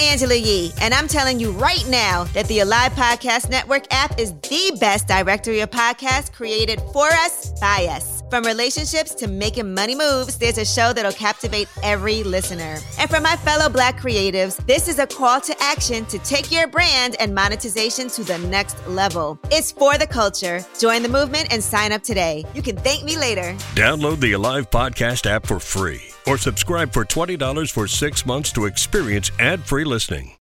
Angela Yee, and I'm telling you right now that the Alive Podcast Network app is the best directory of podcasts created for us by us. From relationships to making money moves, there's a show that'll captivate every listener. And for my fellow Black creatives, this is a call to action to take your brand and monetization to the next level. It's for the culture. Join the movement and sign up today. You can thank me later. Download the Alive Podcast app for free or subscribe for $20 for six months to experience ad free listening.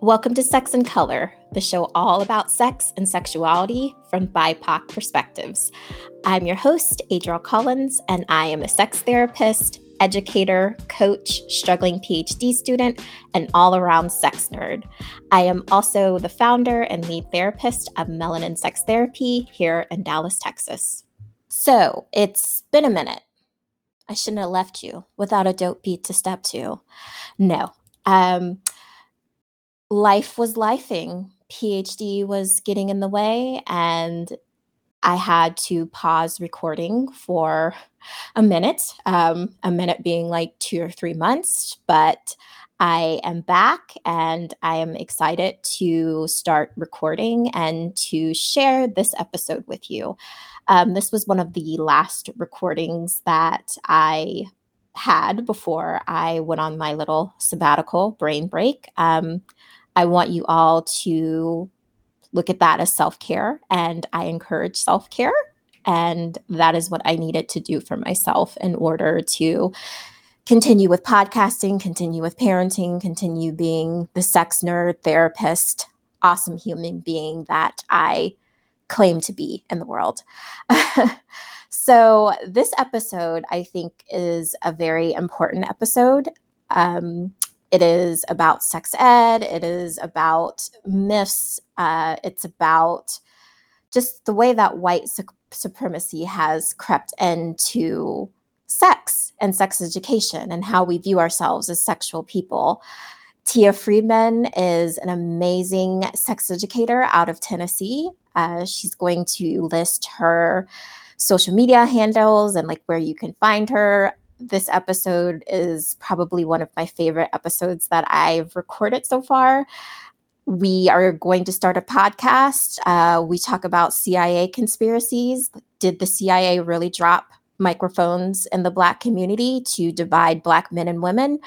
Welcome to Sex in Color, the show all about sex and sexuality from BIPOC perspectives. I'm your host, Adriel Collins, and I am a sex therapist, educator, coach, struggling PhD student, and all around sex nerd. I am also the founder and lead therapist of Melanin Sex Therapy here in Dallas, Texas. So it's been a minute. I shouldn't have left you without a dope beat to step to. No. Um, life was lifing. PhD was getting in the way, and I had to pause recording for a minute, um, a minute being like two or three months. But I am back and I am excited to start recording and to share this episode with you. Um, this was one of the last recordings that I had before I went on my little sabbatical brain break. Um, I want you all to look at that as self care, and I encourage self care. And that is what I needed to do for myself in order to continue with podcasting, continue with parenting, continue being the sex nerd, therapist, awesome human being that I claim to be in the world. so, this episode, I think, is a very important episode. Um, it is about sex ed, it is about myths, uh, it's about just the way that white su- supremacy has crept into sex and sex education and how we view ourselves as sexual people. Tia Freeman is an amazing sex educator out of Tennessee. Uh, she's going to list her social media handles and like where you can find her this episode is probably one of my favorite episodes that I've recorded so far. We are going to start a podcast. Uh, we talk about CIA conspiracies. Did the CIA really drop microphones in the Black community to divide Black men and women?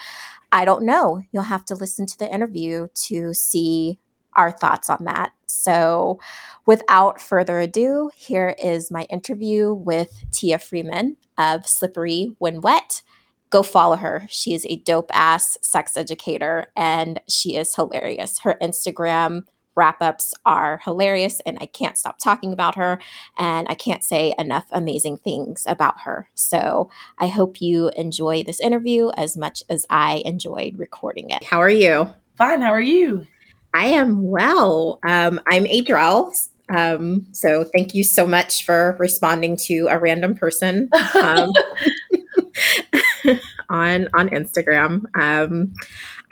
I don't know. You'll have to listen to the interview to see our thoughts on that. So, without further ado, here is my interview with Tia Freeman of Slippery When Wet. Go follow her. She is a dope ass sex educator and she is hilarious. Her Instagram wrap ups are hilarious and I can't stop talking about her and I can't say enough amazing things about her. So I hope you enjoy this interview as much as I enjoyed recording it. How are you? Fine. How are you? I am well. Um, I'm Adriel. Um, so thank you so much for responding to a random person um, on on Instagram. Um,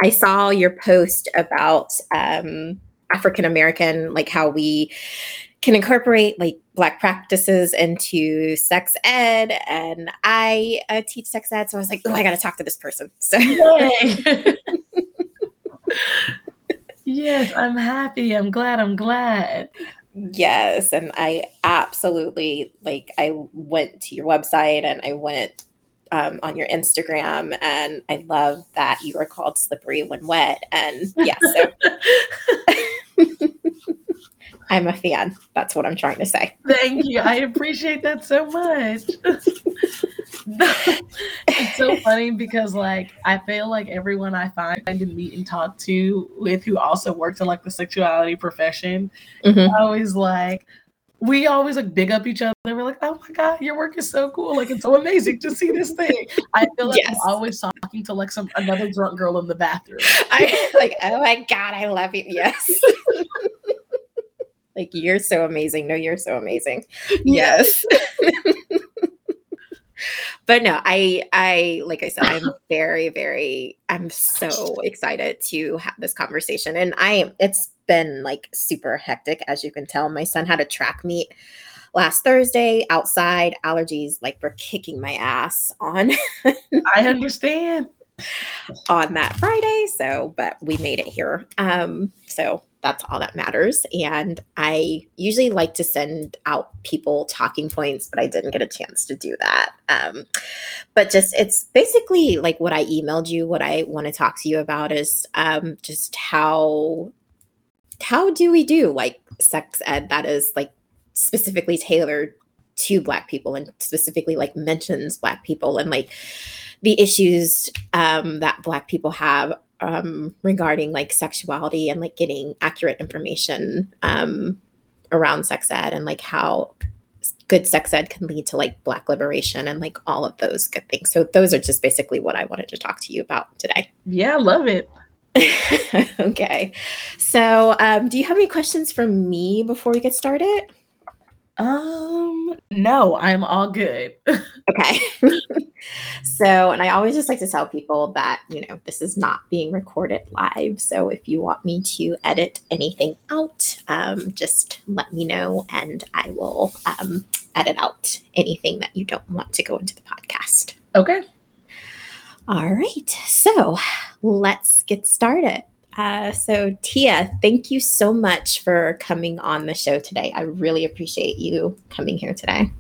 I saw your post about um, African American, like how we can incorporate like black practices into sex ed and i uh, teach sex ed so i was like oh i gotta talk to this person so Yes, I'm happy. I'm glad. I'm glad. Yes, and I absolutely like I went to your website and I went um, on your Instagram and I love that you are called slippery when wet and yeah, so I'm a fan. That's what I'm trying to say. Thank you. I appreciate that so much. it's so funny because like I feel like everyone I find and meet and talk to with who also works in like the sexuality profession, mm-hmm. always like we always like big up each other. We're like, oh my god, your work is so cool! Like it's so amazing to see this thing. I feel like yes. I'm always talking to like some another drunk girl in the bathroom. I like, oh my god, I love you. Yes. like you're so amazing. No, you're so amazing. Yes. but no, I I like I said, I'm very, very, I'm so excited to have this conversation. And I it's been like super hectic, as you can tell. My son had a track meet last Thursday outside. Allergies like were kicking my ass on. I understand. on that Friday. So, but we made it here. Um, so that's all that matters. And I usually like to send out people talking points, but I didn't get a chance to do that. Um, but just it's basically like what I emailed you. What I want to talk to you about is um, just how how do we do like sex ed that is like specifically tailored to black people and specifically like mentions black people and like the issues um, that black people have um, regarding like sexuality and like getting accurate information um, around sex ed and like how good sex ed can lead to like black liberation and like all of those good things. So those are just basically what i wanted to talk to you about today. Yeah I love it. Okay. So um, do you have any questions for me before we get started um, no, I'm all good. okay. so, and I always just like to tell people that, you know, this is not being recorded live. So if you want me to edit anything out, um, just let me know and I will um, edit out anything that you don't want to go into the podcast. Okay. All right. So let's get started. Uh, so, Tia, thank you so much for coming on the show today. I really appreciate you coming here today.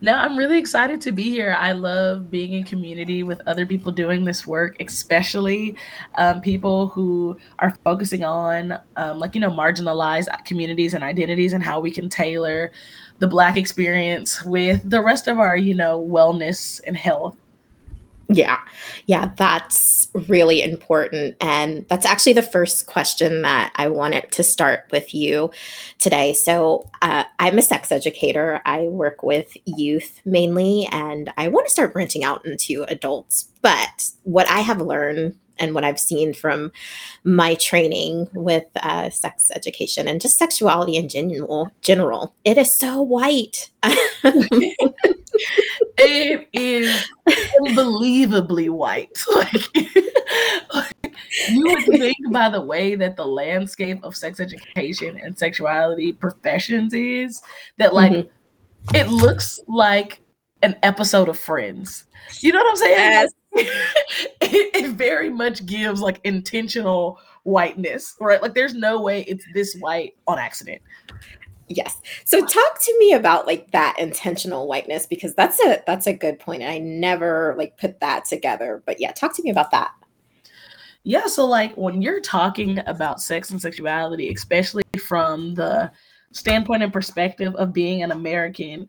No, I'm really excited to be here. I love being in community with other people doing this work, especially um, people who are focusing on, um, like, you know, marginalized communities and identities and how we can tailor the Black experience with the rest of our, you know, wellness and health. Yeah. Yeah, that's really important. And that's actually the first question that I wanted to start with you today. So, uh, I'm a sex educator. I work with youth mainly, and I want to start branching out into adults. But what I have learned and what I've seen from my training with uh, sex education and just sexuality in general, general, it is so white. it is unbelievably white. Like, you would think by the way that the landscape of sex education and sexuality professions is that like mm-hmm. it looks like an episode of Friends. You know what I'm saying? Yes. it, it very much gives like intentional whiteness, right? Like there's no way it's this white on accident. Yes. So talk to me about like that intentional whiteness because that's a that's a good point. I never like put that together. But yeah, talk to me about that. Yeah, so like when you're talking about sex and sexuality, especially from the standpoint and perspective of being an American,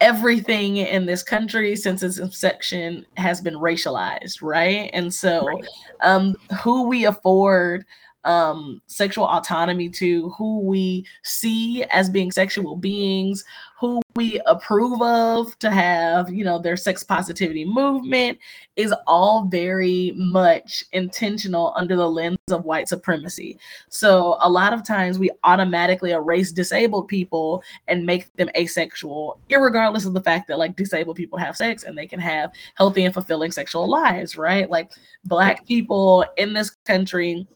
everything in this country since its inception has been racialized, right? And so right. um who we afford um, sexual autonomy to who we see as being sexual beings, who we approve of to have, you know, their sex positivity movement is all very much intentional under the lens of white supremacy. So a lot of times we automatically erase disabled people and make them asexual, regardless of the fact that like disabled people have sex and they can have healthy and fulfilling sexual lives, right? Like black people in this country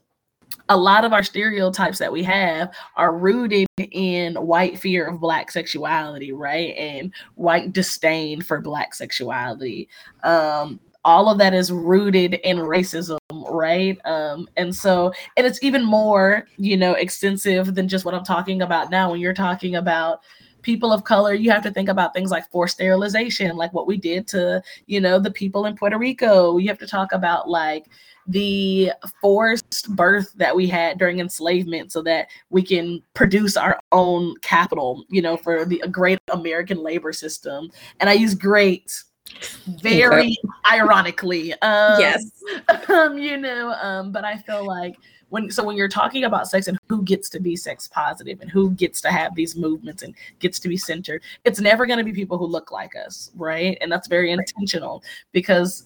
a lot of our stereotypes that we have are rooted in white fear of black sexuality, right? And white disdain for black sexuality. Um, all of that is rooted in racism, right? Um, and so, and it's even more, you know, extensive than just what I'm talking about now. When you're talking about people of color, you have to think about things like forced sterilization, like what we did to, you know, the people in Puerto Rico. You have to talk about like, the forced birth that we had during enslavement so that we can produce our own capital, you know, for the great American labor system. And I use great very ironically. Um, yes. Um, you know, um, but I feel like when so when you're talking about sex and who gets to be sex positive and who gets to have these movements and gets to be centered, it's never going to be people who look like us, right? And that's very intentional because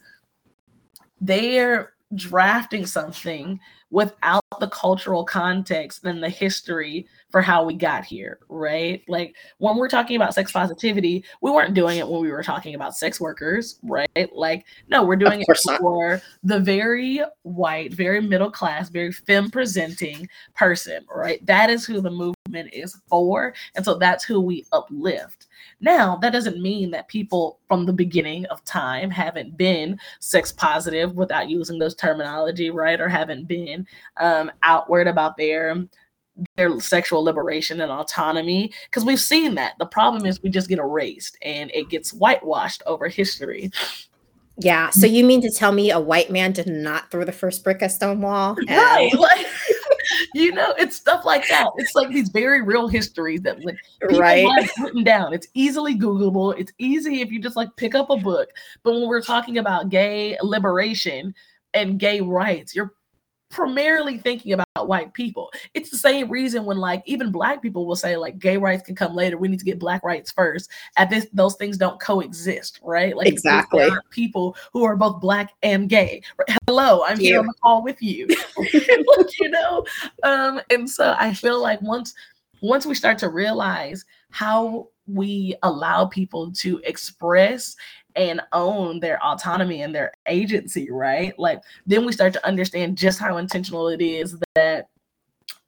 they're drafting something without the cultural context and the history for how we got here, right? Like when we're talking about sex positivity, we weren't doing it when we were talking about sex workers, right? Like, no, we're doing it for not. the very white, very middle class, very femme presenting person, right? That is who the movement movement is for. And so that's who we uplift. Now, that doesn't mean that people from the beginning of time haven't been sex positive without using those terminology, right? Or haven't been um, outward about their their sexual liberation and autonomy because we've seen that the problem is we just get erased and it gets whitewashed over history yeah so you mean to tell me a white man did not throw the first brick at stonewall right like you know, it's stuff like that. It's like these very real histories that like right written down. It's easily Googleable. It's easy if you just like pick up a book. But when we're talking about gay liberation and gay rights, you're primarily thinking about white people. It's the same reason when like even black people will say like gay rights can come later. We need to get black rights first. At this, those things don't coexist, right? Like exactly people who are both black and gay. Hello, I'm here on the call with you. you know, um, and so I feel like once once we start to realize how we allow people to express and own their autonomy and their agency, right? Like then we start to understand just how intentional it is that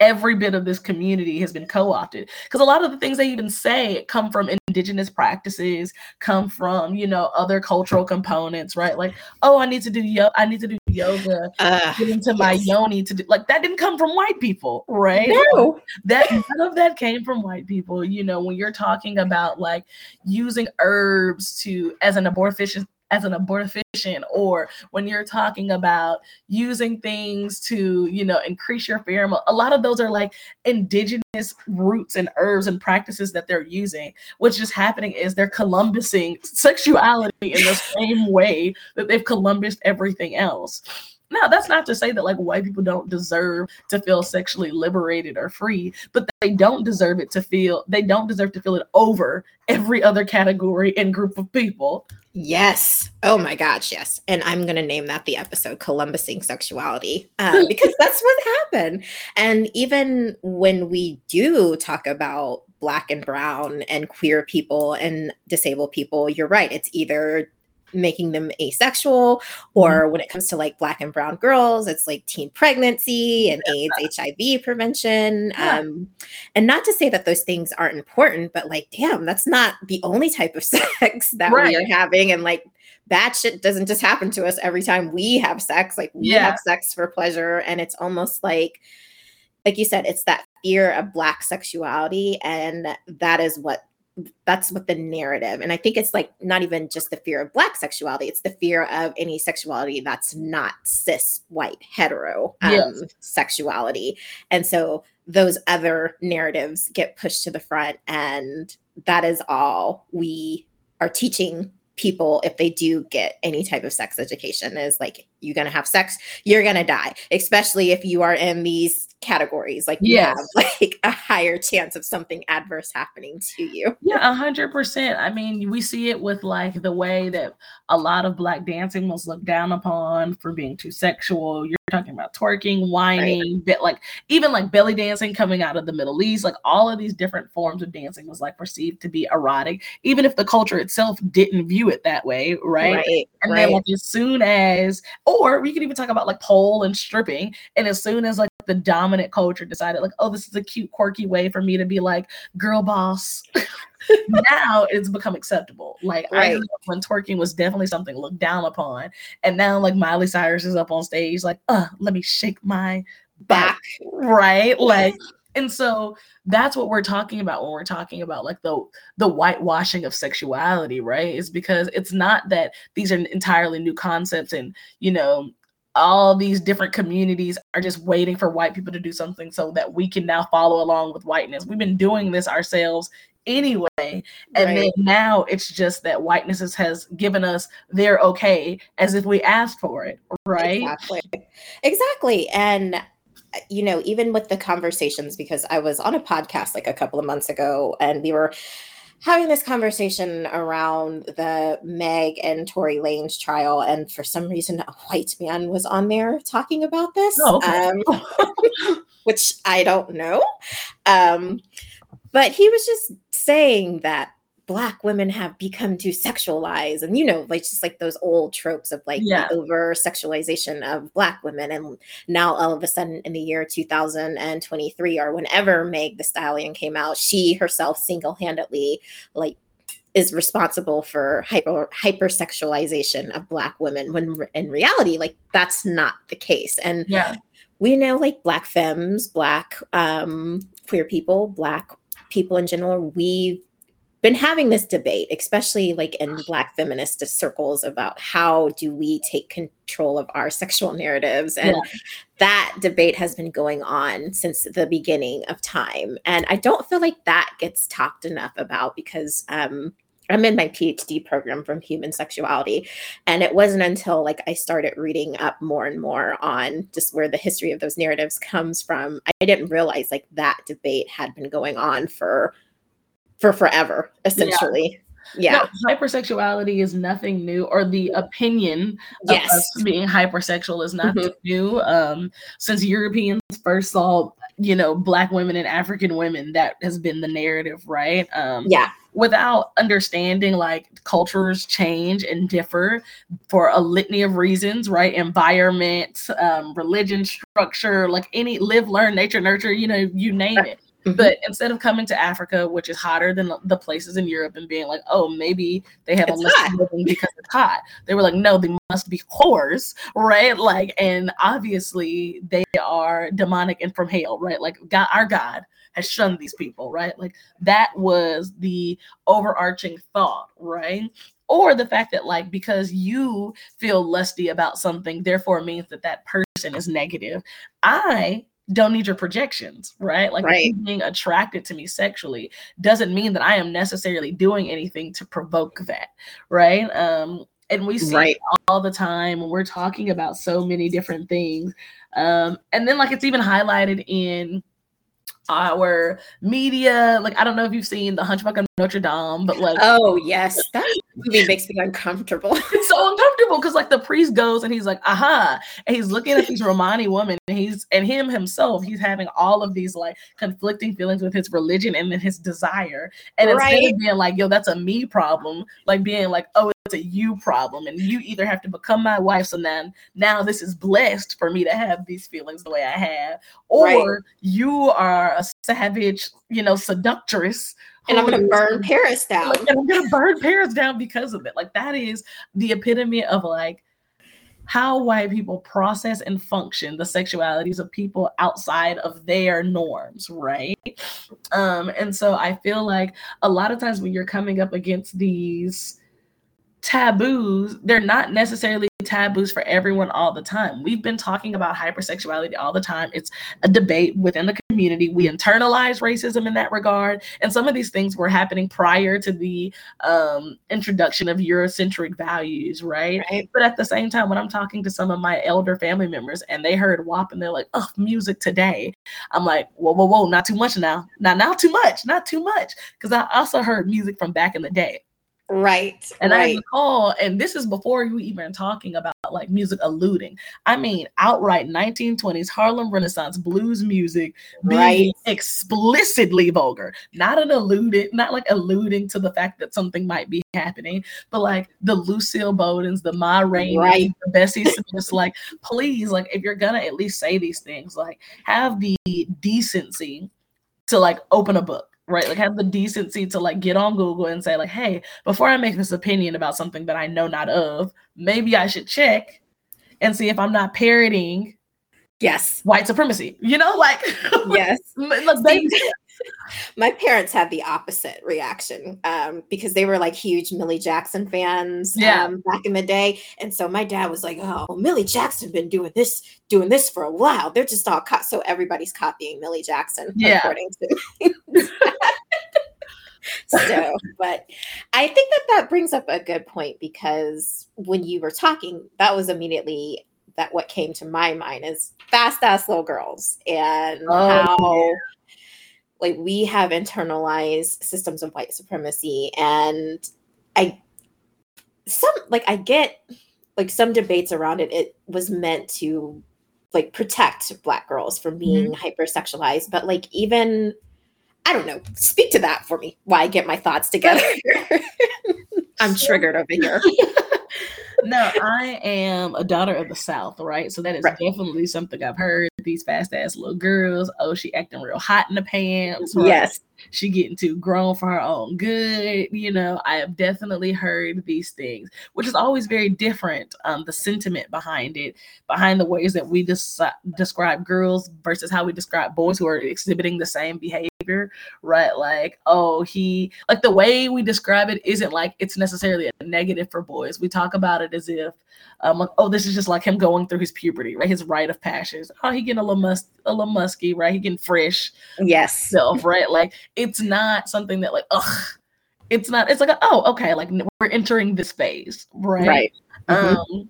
every bit of this community has been co-opted. Because a lot of the things they even say come from indigenous practices come from you know other cultural components right? Like oh i need to do yoga i need to do yoga uh, get into yes. my yoni to do like that didn't come from white people right? No. That none of that came from white people you know when you're talking about like using herbs to as an abortifacient as an abortifacient or when you're talking about using things to you know increase your pheromone a lot of those are like indigenous roots and herbs and practices that they're using what's just happening is they're columbusing sexuality in the same way that they've columbused everything else now, that's not to say that like white people don't deserve to feel sexually liberated or free, but they don't deserve it to feel they don't deserve to feel it over every other category and group of people. Yes. Oh my gosh, yes. And I'm going to name that the episode Columbusing Sexuality uh, because that's what happened. And even when we do talk about black and brown and queer people and disabled people, you're right. It's either making them asexual mm-hmm. or when it comes to like black and brown girls it's like teen pregnancy and yeah. aids hiv prevention yeah. um and not to say that those things aren't important but like damn that's not the only type of sex that right. we are having and like that shit doesn't just happen to us every time we have sex like we yeah. have sex for pleasure and it's almost like like you said it's that fear of black sexuality and that is what that's what the narrative and i think it's like not even just the fear of black sexuality it's the fear of any sexuality that's not cis white hetero um, yes. sexuality and so those other narratives get pushed to the front and that is all we are teaching people if they do get any type of sex education is like you're gonna have sex you're gonna die especially if you are in these categories like you yes. have like a higher chance of something adverse happening to you yeah a hundred percent i mean we see it with like the way that a lot of black dancing was looked down upon for being too sexual you're talking about twerking whining right. bit like even like belly dancing coming out of the middle east like all of these different forms of dancing was like perceived to be erotic even if the culture itself didn't view it that way right, right. and right. then like as soon as or we can even talk about like pole and stripping and as soon as like the dominant culture decided like oh this is a cute quirky way for me to be like girl boss now it's become acceptable. Like right. I when twerking was definitely something looked down upon and now like miley cyrus is up on stage like uh let me shake my back. right? Like and so that's what we're talking about when we're talking about like the the whitewashing of sexuality right is because it's not that these are entirely new concepts and you know all these different communities are just waiting for white people to do something so that we can now follow along with whiteness. We've been doing this ourselves anyway. And right. then now it's just that whiteness has given us their okay as if we asked for it, right? Exactly. Exactly. And you know, even with the conversations, because I was on a podcast like a couple of months ago and we were having this conversation around the Meg and Tory Lanez trial, and for some reason, a white man was on there talking about this, oh, um, which I don't know. Um, but he was just saying that black women have become too sexualized and you know like just like those old tropes of like Yeah. over sexualization of black women and now all of a sudden in the year 2023 or whenever meg the stallion came out she herself single-handedly like is responsible for hyper hypersexualization of black women when re- in reality like that's not the case and Yeah. we know like black femmes black um queer people black people in general we've been having this debate especially like in black feminist circles about how do we take control of our sexual narratives and Yeah. that debate has been going on since the beginning of time and i don't feel like that gets talked enough about because um I'm in my PhD program from human sexuality. And it wasn't until like I started reading up more and more on just where the history of those narratives comes from. I didn't realize like that debate had been going on for for forever, essentially. Yeah. No, hypersexuality is nothing new, or the opinion of Yes. us being hypersexual is nothing Mhm. new. Um, since Europeans first saw, you know, black women and African women, that has been the narrative, right? Um, Yeah. without understanding like cultures change and differ for a litany of reasons, right? Environment, um, religion, structure, like any live, learn, nature, nurture, you know, you name it. Mhm. But instead of coming to Africa, which is hotter than the places in Europe, and being like, oh, maybe they have It's a less living because it's hot, they were like, no, they must be whores, right? Like, and obviously they are demonic and from hell, right? Like, God, our God has shunned these people, right? Like, that was the overarching thought, right? Or the fact that, like, because you feel lusty about something, therefore means that that person is negative. I don't need your projections, right? Like Right. being attracted to me sexually doesn't mean that I am necessarily doing anything to provoke that, right? Um, and we see Right. it all the time when we're talking about so many different things. Um, and then like it's even highlighted in our media. Like I don't know if you've seen the Hunchback of Notre Dame, but like Oh yes. That movie makes me uncomfortable. it's so uncomfortable because like the priest goes and he's like, aha, and he's looking at these Romani women, and he's and him himself, he's having all of these like conflicting feelings with his religion and then his desire. And instead of being like, yo, that's a me problem, like being like, oh, it's a you problem, and you either have to become my wife, so then now this is blessed for me to have these feelings the way I have, or Right. you are a savage, you know, seductress. and I'm gonna is- burn Paris down. like, and I'm gonna burn Paris down because of it. Like that is the epitome of like how white people process and function the sexualities of people outside of their norms, right? Um, and so I feel like a lot of times when you're coming up against these taboos, they're not necessarily taboos for everyone all the time. We've been talking about hypersexuality all the time. It's a debate within the community. We internalize racism in that regard. And some of these things were happening prior to the um, introduction of Eurocentric values, right? Right. But at the same time, when I'm talking to some of my elder family members and they heard WAP and they're like, oh, music today, I'm like, whoa, whoa, whoa, not too much now. Not now too much, not too much. Because I also heard music from back in the day. Right. And I right. recall, and this is before you even talking about like music alluding. I mean, outright 1920s Harlem Renaissance blues music being Right. explicitly vulgar, not an alluded, not like alluding to the fact that something might be happening, but like the Lucille Bogans, the Ma Rainey, Right. the Bessie Smiths, like please, like if you're gonna at least say these things, like have the decency to like open a book. Right, like have the decency to like get on Google and say like, "Hey, before I make this opinion about something that I know not of, maybe I should check and see if I'm not parroting Yes. white supremacy." You know, like, Yes. like baby My parents had the opposite reaction um, because they were like huge Millie Jackson fans Yeah. um, back in the day, and so my dad was like, "Oh, Millie Jackson been doing this, doing this for a while. They're just all caught." So everybody's copying Millie Jackson, Yeah. according to. so, but I think that that brings up a good point because when you were talking, that was immediately that what came to my mind is fast ass little girls and Oh, how like we have internalized systems of white supremacy and i some like i get like some debates around it it was meant to like protect black girls from mm-hmm. being hypersexualized but like even I don't know. Speak to that for me. Why I get my thoughts together. I'm triggered over here. no, I am a daughter of the South, right? So that is right. definitely something I've heard. These fast ass little girls, oh, she acting real hot in the pants. Right? Yes she getting too grown for her own good. You know, I have definitely heard these things, which is always very different. Um, the sentiment behind it, behind the ways that we des- describe girls versus how we describe boys who are exhibiting the same behavior, right? Like, oh, he, like the way we describe it isn't like it's necessarily a negative for boys. We talk about it as if, um, like, oh, this is just like him going through his puberty, right? His rite of passions. Oh, he getting a little mus, a little musky, right? He getting fresh, yes, self, right? Like it's not something that like, ugh, it's not. It's like, a, oh, okay, like we're entering this phase, right? Right. Mm-hmm. Um,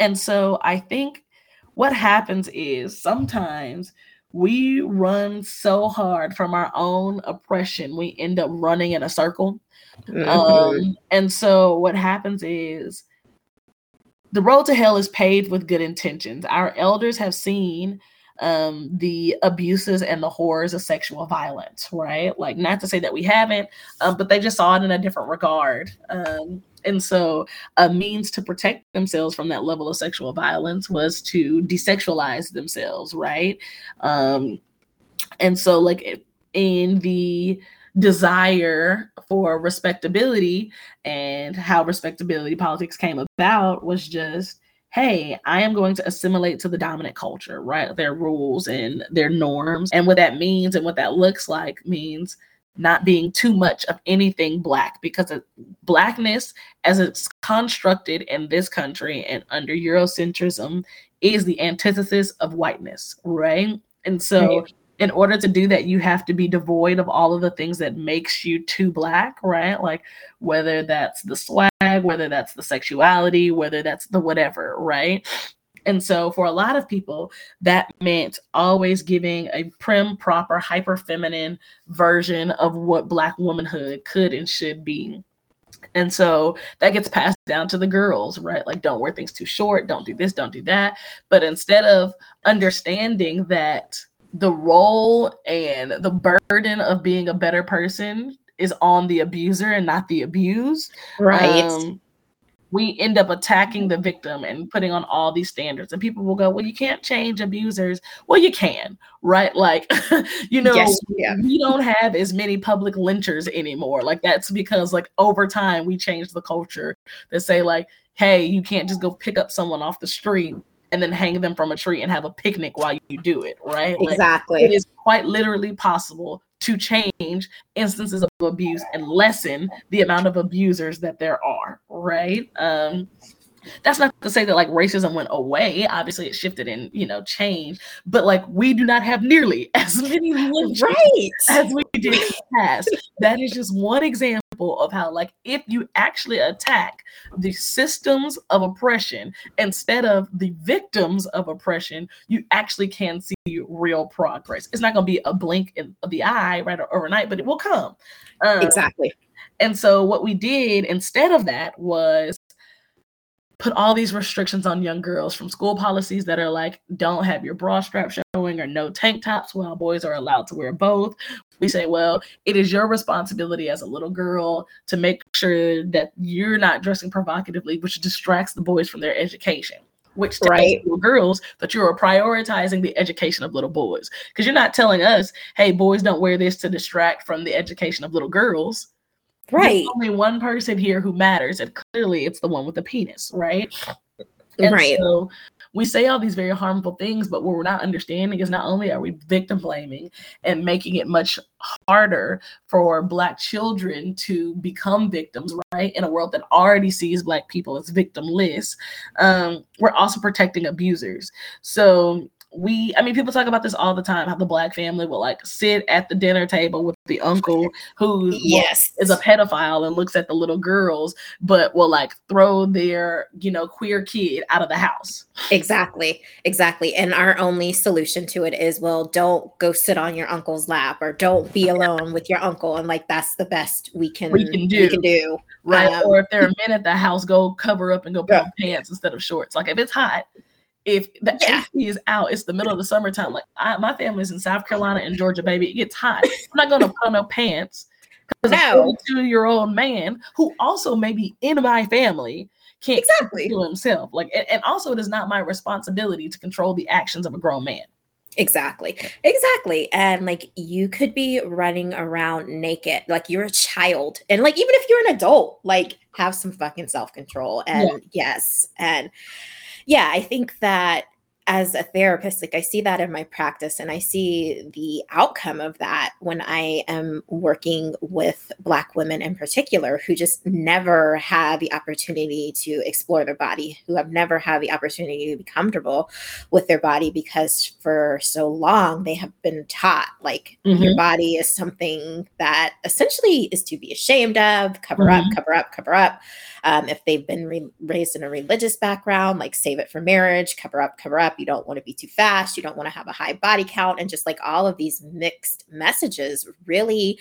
and so I think what happens is sometimes we run so hard from our own oppression, we end up running in a circle. Mm-hmm. Um, and so what happens is the road to hell is paved with good intentions. Our elders have seen um, the abuses and the horrors of sexual violence, right? Like, not to say that we haven't, um, but they just saw it in a different regard. Um, and so, a means to protect themselves from that level of sexual violence was to desexualize themselves, right? Um, and so, like, in the desire for respectability and how respectability politics came about was just hey, I am going to assimilate to the dominant culture, right? Their rules and their norms. And what that means and what that looks like means not being too much of anything black because blackness as it's constructed in this country and under eurocentrism is the antithesis of whiteness right? And so right. in order to do that you have to be devoid of all of the things that makes you too black right? Like whether that's the swag whether that's the sexuality whether that's the whatever right and so for a lot of people that meant always giving a prim proper hyper feminine version of what black womanhood could and should be and so that gets passed down to the girls, right? Like, don't wear things too short, don't do this, don't do that. But instead of understanding that the role and the burden of being a better person is on the abuser and not the abused. Right. Um, we end up attacking the victim and putting on all these standards. And people will go, Well, you can't change abusers. Well, you can, right? Like, you know, yes, yeah. we don't have as many public lynchers anymore. Like, that's because, like, over time, we changed the culture that say, like, hey, you can't just go pick up someone off the street and then hang them from a tree and have a picnic while you do it, right? Exactly. Like, it is quite literally possible to change instances of abuse and lessen the amount of abusers that there are, right? Um, that's not to say that like racism went away. Obviously, it shifted and you know changed, but like we do not have nearly as many right as we did in the past. That is just one example of how like if you actually attack the systems of oppression instead of the victims of oppression, you actually can see real progress. It's not going to be a blink of the eye right or overnight, but it will come. Um, exactly. And so what we did instead of that was put all these restrictions on young girls from school policies that are like don't have your bra strap showing or no tank tops while boys are allowed to wear both. We say well it is your responsibility as a little girl to make sure that you're not dressing provocatively which distracts the boys from their education which tells right. little girls that you are prioritizing the education of little boys. Because you're not telling us hey boys don't wear this to distract from the education of little girls Right. There's only one person here who matters, and clearly it's the one with the penis, right? And right. So we say all these very harmful things, but what we're not understanding is not only are we victim blaming and making it much harder for Black children to become victims, right? In a world that already sees Black people as victimless, um, we're also protecting abusers. So we i mean people talk about this all the time how the black family will like sit at the dinner table with the uncle who yes. is a pedophile and looks at the little girls but will like throw their you know queer kid out of the house. Exactly. Exactly. And our only solution to it is well don't go sit on your uncle's lap or don't be alone with your uncle and like that's the best we can we can do, we can do. right. Um, or if there are men at the house go cover up and go put on pants instead of shorts. Like if it's hot if the yeah. AC is out, it's the middle of the summertime. Like I, my family's in South Carolina and Georgia, baby. It gets hot. I'm not gonna put on no pants because no. a 42 year old man who also may be in my family can't exactly to himself. Like, and, and also, it is not my responsibility to control the actions of a grown man. Exactly. Exactly. And like you could be running around naked, like you're a child. And like even if you're an adult, like have some fucking self-control. And yeah. yes. And yeah, I think that as a therapist, like I see that in my practice and I see the outcome of that when I am working with Black women in particular who just never had the opportunity to explore their body, who have never had the opportunity to be comfortable with their body because for so long they have been taught like mm-hmm. your body is something that essentially is to be ashamed of, cover mm-hmm. up, cover up, cover up. Um, if they've been re- raised in a religious background, like save it for marriage, cover up, cover up. You don't want to be too fast. You don't want to have a high body count. And just like all of these mixed messages really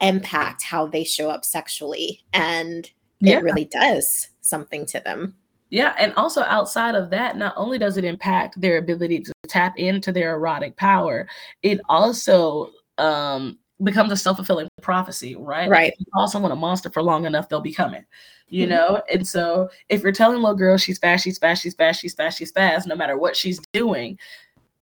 impact how they show up sexually. And yeah. it really does something to them. Yeah, and also outside of that, not only does it impact their ability to tap into their erotic power, it also um becomes a self-fulfilling prophecy, right? Right. Like if you call someone a monster for long enough, they'll become it you mm-hmm. know? And so if you're telling little girl she's fast, she's fast, she's fast, she's fast, she's fast, no matter what she's doing,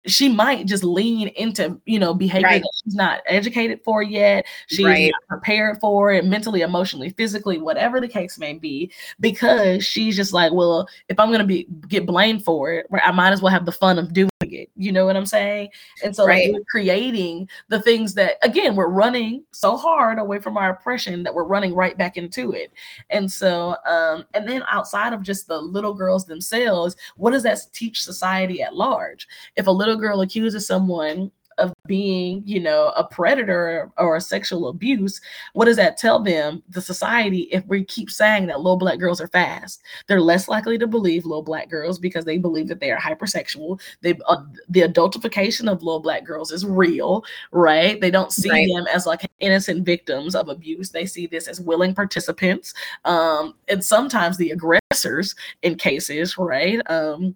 she might just lean into you know behavior right. that she's not educated for yet she's right. not prepared for it mentally emotionally physically whatever the case may be because she's just like well if i'm going to be get blamed for it i might as well have the fun of doing it you know what i'm saying? And so right. like, we're creating the things that again we're running so hard away from our oppression that we're running right back into it. And so um and then outside of just the little girls themselves what does that teach society at large? If a little girl accuses someone of being, you know, a predator or a sexual abuse, what does that tell them, the society, if we keep saying that little black girls are fast? They're less likely to believe little black girls because they believe that they are hypersexual. They uh, the adultification of little black girls is real, right? They don't see right. them as like innocent victims of abuse. They see this as willing participants, um, and sometimes the aggressors in cases, right? Um,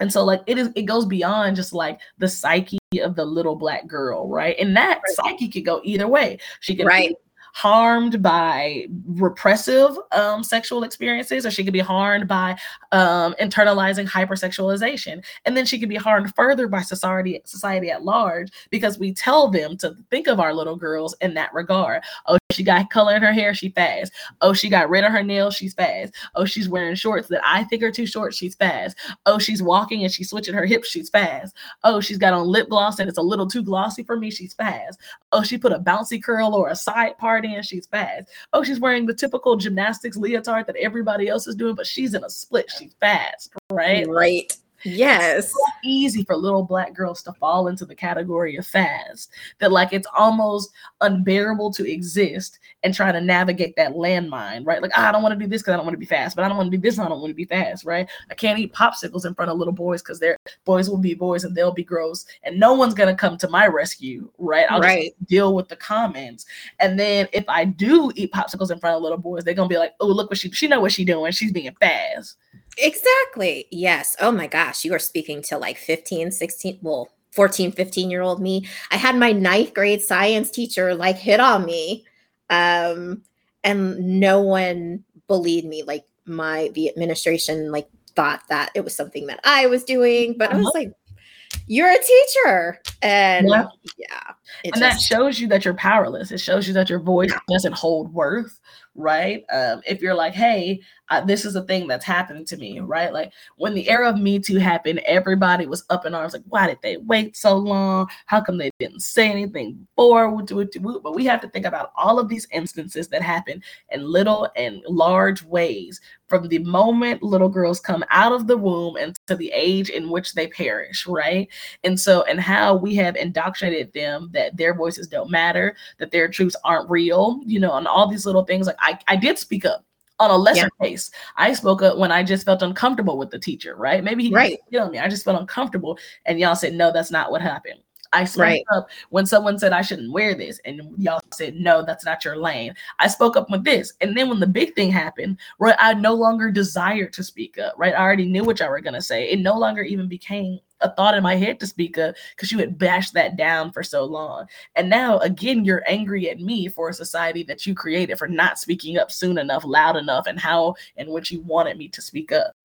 and so like it is it goes beyond just like the psyche of the little black girl right? And that right. psyche could go either way. She can right harmed by repressive um, sexual experiences, or she could be harmed by um, internalizing hypersexualization. And then she could be harmed further by society, society at large, because we tell them to think of our little girls in that regard. Oh, she got color in her hair, she fast. Oh, she got rid of her nails, she's fast. Oh, she's wearing shorts that I think are too short, she's fast. Oh, she's walking and she's switching her hips, she's fast. Oh, she's got on lip gloss and it's a little too glossy for me, she's fast. Oh, she put a bouncy curl or a side in, she's fast. Oh, she's wearing the typical gymnastics leotard that everybody else is doing, but she's in a split, she's fast, right? Right. Yes. It's so easy for little black girls to fall into the category of fast that like it's almost unbearable to exist and try to navigate that landmine, right? Like, oh, I don't want to do this because I don't want to be fast, but I don't want to do this, I don't want to be fast, right? I can't eat popsicles in front of little boys because their boys will be boys and they'll be gross, and no one's gonna come to my rescue, right? I'll right. just deal with the comments. And then if I do eat popsicles in front of little boys, they're gonna be like, oh, look what she she know what she doing. She's being fast. Exactly. Yes. Oh my gosh. You are speaking to like 15, 16, well, 14, 15 year old me. I had my ninth grade science teacher like hit on me. Um, and no one believed me. Like my the administration like thought that it was something that I was doing, but uh-huh. I was uh-huh. like, you're a teacher. And yeah, yeah and just, that shows you that you're powerless. It shows you that your voice doesn't hold worth right? Um, if you're like, hey, uh, this is a thing that's happening to me, right? Like when the era of Me Too happened, everybody was up in arms, like, why did they wait so long? How come they didn't say anything before? But we have to think about all of these instances that happen in little and large ways from the moment little girls come out of the womb and to the age in which they perish, right? And so, and how we have indoctrinated them that their voices don't matter, that their truths aren't real, you know, and all these little things. Like I, I did speak up on a lesser yeah. case. I spoke up when I just felt uncomfortable with the teacher, right? Maybe he right. didn't me. I just felt uncomfortable. And y'all said, no, that's not what happened. I spoke right. up when someone said I shouldn't wear this, and y'all said, no, that's not your lane. I spoke up with this. And then when the big thing happened, right, I no longer desired to speak up, right? I already knew what y'all were going to say. It no longer even became a thought in my head to speak up because you had bashed that down for so long. And now, again, you're angry at me for a society that you created for not speaking up soon enough, loud enough, and how and which you wanted me to speak up.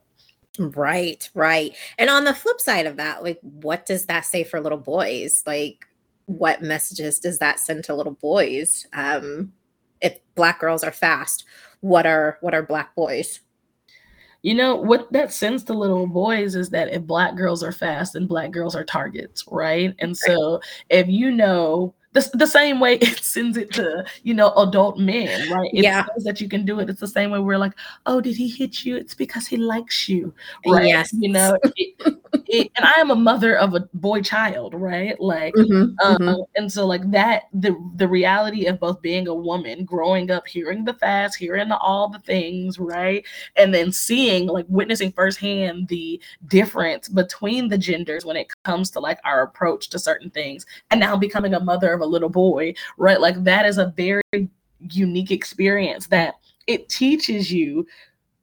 Right, right. And on the flip side of that, like, what does that say for little boys? Like, what messages does that send to little boys? Um, if black girls are fast, what are what are black boys? You know what that sends to little boys is that if black girls are fast, then black girls are targets, right? And so if you know the, the same way it sends it to you know adult men right? It yeah. that you can do it it's the same way we're like oh did he hit you? It's because he likes you. Right? Yes. You know it, it, and i am a mother of a boy child right? Like mm-hmm, um, mm-hmm. and so like that the the reality of both being a woman growing up hearing the fast hearing the, all the things right? And then seeing like witnessing firsthand the difference between the genders when it comes to like our approach to certain things and now becoming a mother of a little boy, right? Like that is a very unique experience that it teaches you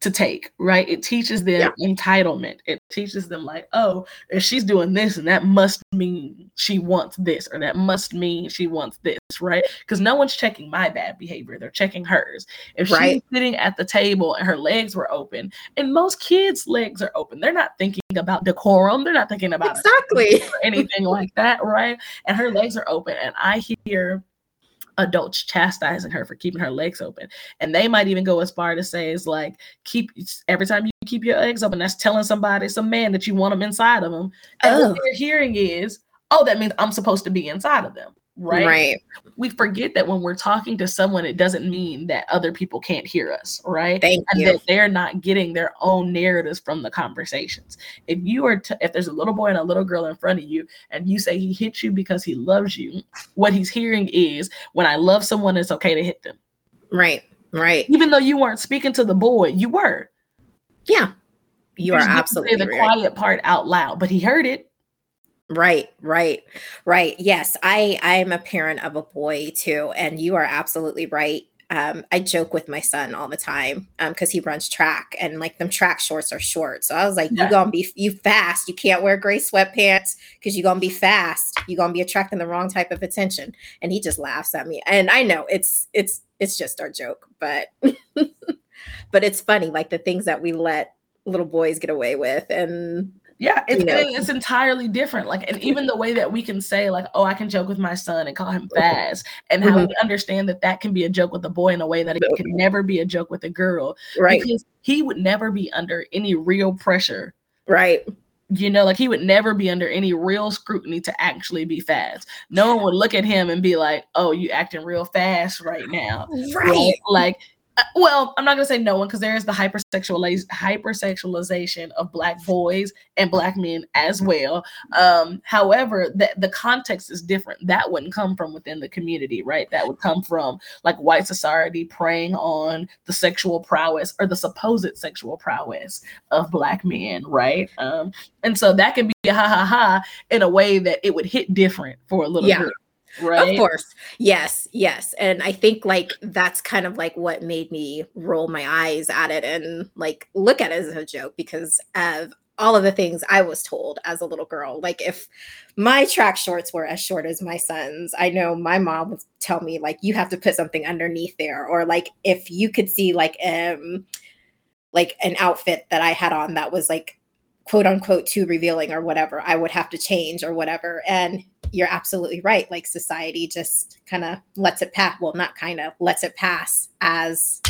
to take, right? It teaches them yeah. entitlement. It teaches them like, oh, if she's doing this, and that must mean she wants this, or that must mean she wants this, right? Because no one's checking my bad behavior; they're checking hers. If right. she's sitting at the table and her legs were open, and most kids' legs are open, they're not thinking about decorum. They're not thinking about exactly anything like that, right? And her legs are open, and I hear adults chastising her for keeping her legs open. And they might even go as far to say it's like keep every time you keep your legs open, that's telling somebody, some man that you want them inside of them. And oh. what they're hearing is, oh, that means I'm supposed to be inside of them right? Right. We forget that when we're talking to someone, it doesn't mean that other people can't hear us, right? Thank and you. that they're not getting their own narratives from the conversations. If you are, t- if there's a little boy and a little girl in front of you, and you say he hits you because he loves you, what he's hearing is, when I love someone, it's okay to hit them. Right. Right. Even though you weren't speaking to the boy, you were. Yeah. You, you are absolutely the right. quiet part out loud, but he heard it Right, right, right. Yes, I I am a parent of a boy too, and you are absolutely right. Um, I joke with my son all the time because um, he runs track and like them track shorts are short. So I was like, yeah. "You gonna be you fast? You can't wear gray sweatpants because you're gonna be fast. You're gonna be attracting the wrong type of attention." And he just laughs at me. And I know it's it's it's just our joke, but but it's funny, like the things that we let little boys get away with, and yeah, it's, it's entirely different. Like, and even the way that we can say, like, oh, I can joke with my son and call him fast, and how mm-hmm. we understand that that can be a joke with a boy in a way that it can never be a joke with a girl. Right. Because he would never be under any real pressure. Right. You know, like he would never be under any real scrutiny to actually be fast. No one would look at him and be like, oh, you acting real fast right now. Right. Like, well, I'm not gonna say no one because there is the hypersexualiz- hypersexualization of black boys and black men as well. Um, however, the, the context is different. That wouldn't come from within the community, right? That would come from like white society preying on the sexual prowess or the supposed sexual prowess of black men, right? Um, and so that can be a ha ha ha in a way that it would hit different for a little yeah. group. Right. Of course. Yes. Yes. And I think like that's kind of like what made me roll my eyes at it and like look at it as a joke because of all of the things I was told as a little girl. Like if my track shorts were as short as my son's, I know my mom would tell me like you have to put something underneath there or like if you could see like um like an outfit that I had on that was like quote unquote too revealing or whatever, I would have to change or whatever. And you're absolutely right. Like society just kind of lets it pass. Well, not kind of lets it pass as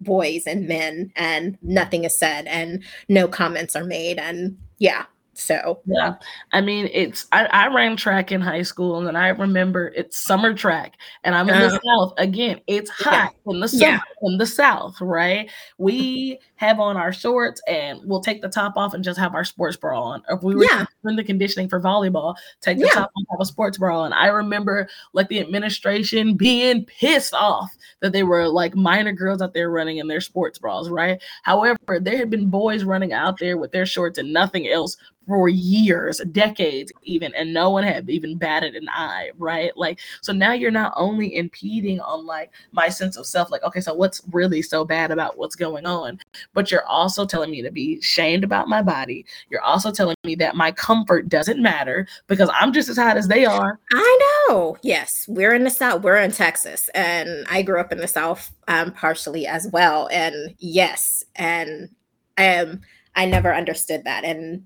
boys and men, and nothing is said and no comments are made. And yeah, so yeah, I mean, it's I, I ran track in high school, and then I remember it's summer track, and I'm in uh, the uh-huh. south again. It's hot yeah. in the summer yeah. in the south, right? We have on our shorts, and we'll take the top off and just have our sports bra on. Or if we were yeah. in the conditioning for volleyball, take the yeah. top off, have a sports bra on. I remember like the administration being pissed off that they were like minor girls out there running in their sports bras, right? However, there had been boys running out there with their shorts and nothing else for years, decades even, and no one had even batted an eye, right? Like, so now you're not only impeding on like my sense of self, like, okay, so what's really so bad about what's going on? But you're also telling me to be shamed about my body. You're also telling me that my comfort doesn't matter because I'm just as hot as they are. I know. Yes, we're in the South. We're in Texas, and I grew up in the South um, partially as well. And yes, and um, I never understood that. And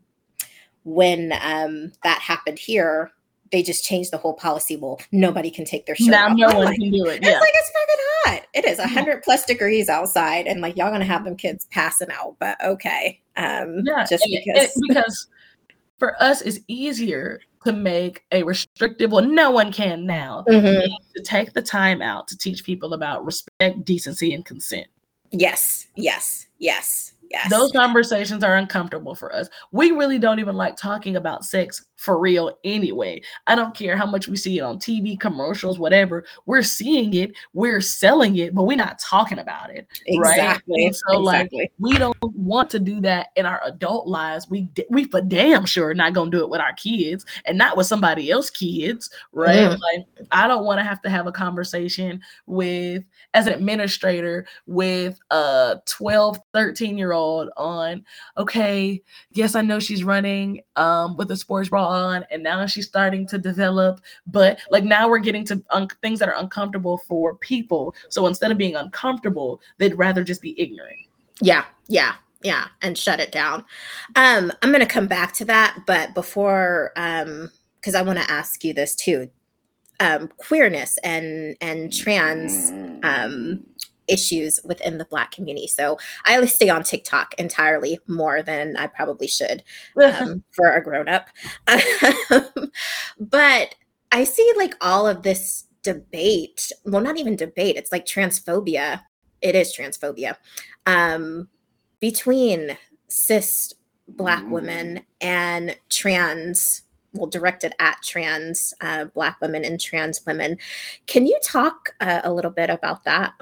when um, that happened here, they just changed the whole policy. Well, nobody can take their shirt now off. no I'm one like, can do it. It's like it's fucking hot. It is hundred plus degrees outside, and like y'all gonna have them kids passing out. But okay, um, yeah. just it- because. it- because for us it's easier to make a restrictive well no one can now Mhm. to take the time out to teach people about respect decency and consent Yes, yes, yes, yes. those conversations are uncomfortable for us we really don't even like talking about sex for real anyway i don't care how much we see it on tv commercials whatever we're seeing it we're selling it but we're not talking about it right? exactly. So, like, we don't want to do that in our adult lives. We we for damn sure not gonna do it with our kids and not with somebody else's kids, right? Mm. Like I don't want to have to have a conversation with as an administrator with a 12, 13 year old on, okay, yes, I know she's running um with a sports bra on and now she's starting to develop, but like now we're getting to un- things that are uncomfortable for people. So instead of being uncomfortable, they'd rather just be ignorant. Yeah, yeah, yeah, and shut it down. Um, I'm gonna come back to that, but before, um, because I want to ask you this too, um, queerness and and trans um issues within the Black community. So I stay on TikTok entirely more than I probably should um, for a grown up. but I see like all of this debate. Well, not even debate. It's like transphobia. It is transphobia um, between cis Black women and trans. Well, directed at trans uh, Black women and trans women. Can you talk uh, a little bit about that?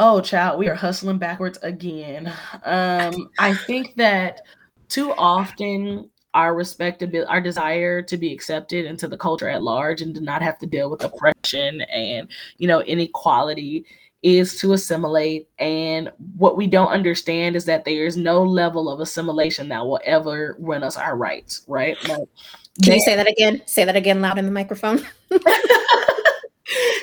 Oh child we are hustling backwards again um i think that too often our respectability our desire to be accepted into the culture at large and to not have to deal with oppression and you know inequality is to assimilate and what we don't understand is that there is no level of assimilation that will ever win us our rights right like Can you say that again? Say that again loud in the microphone.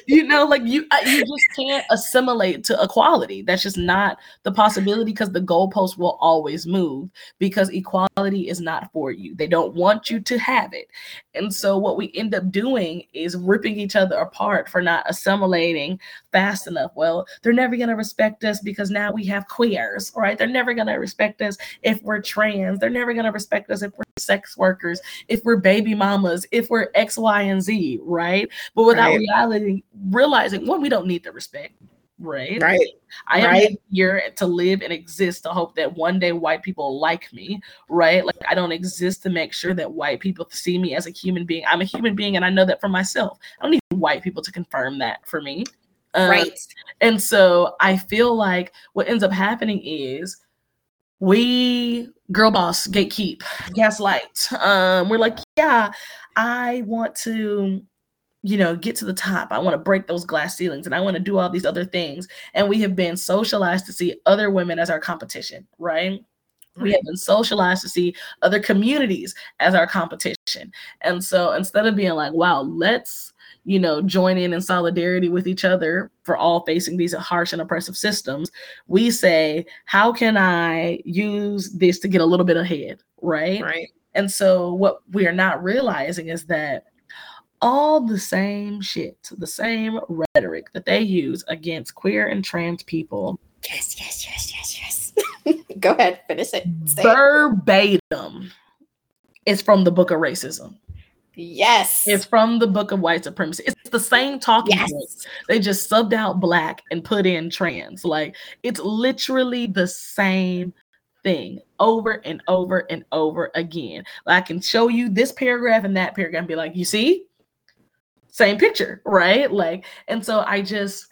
you know like you you just can't assimilate to equality. That's just not the possibility because the goalpost will always move because equality is not for you. They don't want you to have it. And so what we end up doing is ripping each other apart for not assimilating fast enough. Well they're never going to respect us because now we have queers right? They're never going to respect us if we're trans. They're never going to respect us if we're sex workers if we're baby mamas if we're x y and z right? But without Right. reality realizing one we don't need the respect right Right. i am right. here to live and exist to hope that one day white people like me right like i don't exist to make sure that white people see me as a human being i'm a human being and i know that for myself i don't need white people to confirm that for me Um, Right. and so I feel like what ends up happening is we girl boss gatekeep gaslight um we're like yeah i want to you know get to the top. I want to break those glass ceilings and i want to do all these other things. And we have been socialized to see other women as our competition right? We have been socialized to see other communities as our competition. And so instead of being like wow let's you know join in in solidarity with each other for all facing these harsh and oppressive systems we say how can i use this to get a little bit ahead? Right? Right. and so what we are not realizing is that all the same shit the same rhetoric that they use against queer and trans people Yes, yes, yes, yes, yes. Go ahead, finish it. Say verbatim is from the book of racism Yes. It's from the book of white supremacy. It's the same talking yes. points. They just subbed out black and put in trans. Like it's literally the same thing over and over and over again. Like, I can show you this paragraph and that paragraph and be like, you see? Same picture, right? Like, and so I just,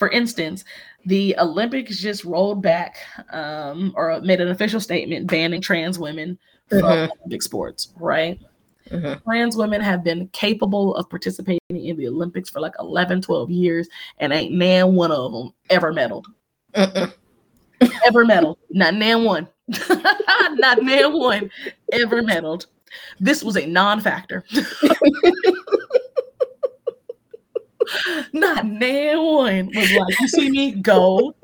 for instance, the Olympics just rolled back um, or made an official statement banning trans women from mm-hmm. Olympic sports, right? Mm-hmm. Trans women have been capable of participating in the Olympics for like 11, 12 years, and ain't nan one of them ever medaled. ever medaled. Not nan one. Not nan one ever medaled. This was a non factor. Not nan one was like, you see me go.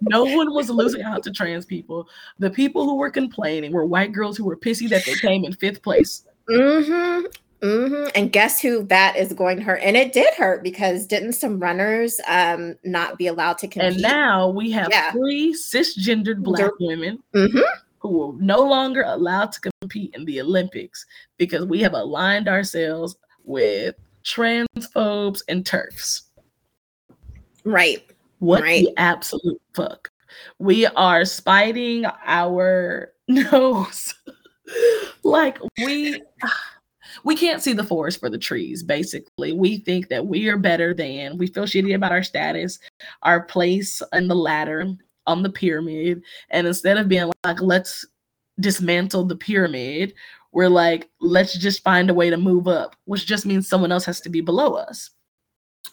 No one was losing out to trans people. The people who were complaining were white girls who were pissy that they came in fifth place. Mm-hmm. Mm-hmm. And guess who that is going to hurt? And it did hurt because didn't some runners um, not be allowed to compete? And now we have yeah. three cisgendered black women mm-hmm. who are no longer allowed to compete in the Olympics because we have aligned ourselves with transphobes and turfs. Right. What right. the absolute fuck? We are spiting our nose. like we we can't see the forest for the trees basically we think that we are better than we feel shitty about our status our place in the ladder on the pyramid and instead of being like let's dismantle the pyramid we're like, let's just find a way to move up, which just means someone else has to be below us.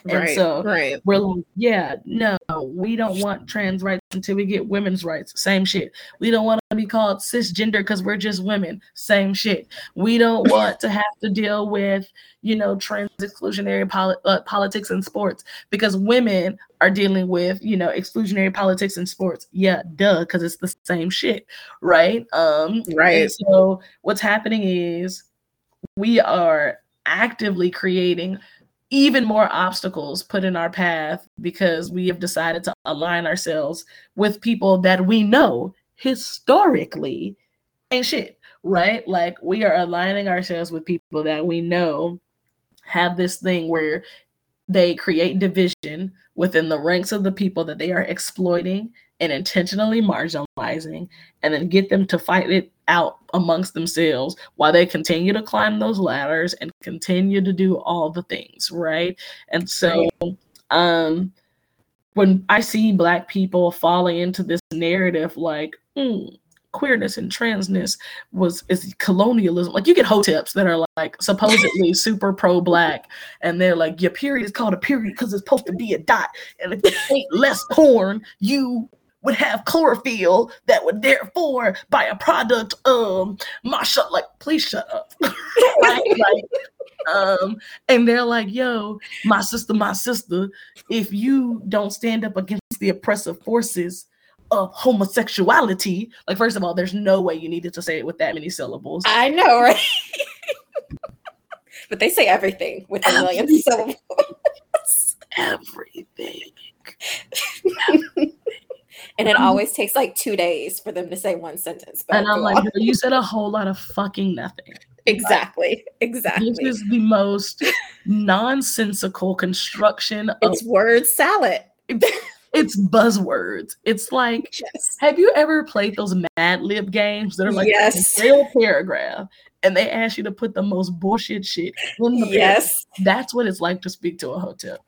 And right, so right. we're like, yeah, no, we don't want trans rights until we get women's rights. Same shit. We don't want to be called cisgender because we're just women. Same shit. We don't want to have to deal with, you know, trans exclusionary poli- uh, politics and sports because women are dealing with, you know, exclusionary politics and sports. Yeah, duh, because it's the same shit, right? Um, right. so what's happening is we are actively creating even more obstacles put in our path because we have decided to align ourselves with people that we know historically ain't shit, right? Like we are aligning ourselves with people that we know have this thing where they create division within the ranks of the people that they are exploiting and intentionally marginalizing and then get them to fight it out amongst themselves while they continue to climb those ladders and continue to do all the things right and so um when i see black people falling into this narrative like mm, queerness and transness was is colonialism. Like you get hoteps that are like supposedly super pro black, and they're like, your period is called a period because it's supposed to be a dot, and if you ate less corn, you would have chlorophyll that would therefore by a product um my shut like please shut up like um and they're like yo my sister my sister if you don't stand up against the oppressive forces of homosexuality. Like, first of all, there's no way you needed to say it with that many syllables. I know, right? but they say everything with a million syllables. everything, everything. And it um, always takes like two days for them to say one sentence. and I'm like, you said a whole lot of fucking nothing. Exactly. Exactly. This is the most nonsensical construction. It's word salad it's buzzwords. It's like, yes. have you ever played those Mad Lib games that are like yes. a real paragraph and they ask you to put the most bullshit shit in the yes. Paragraph? That's what it's like to speak to a hotep.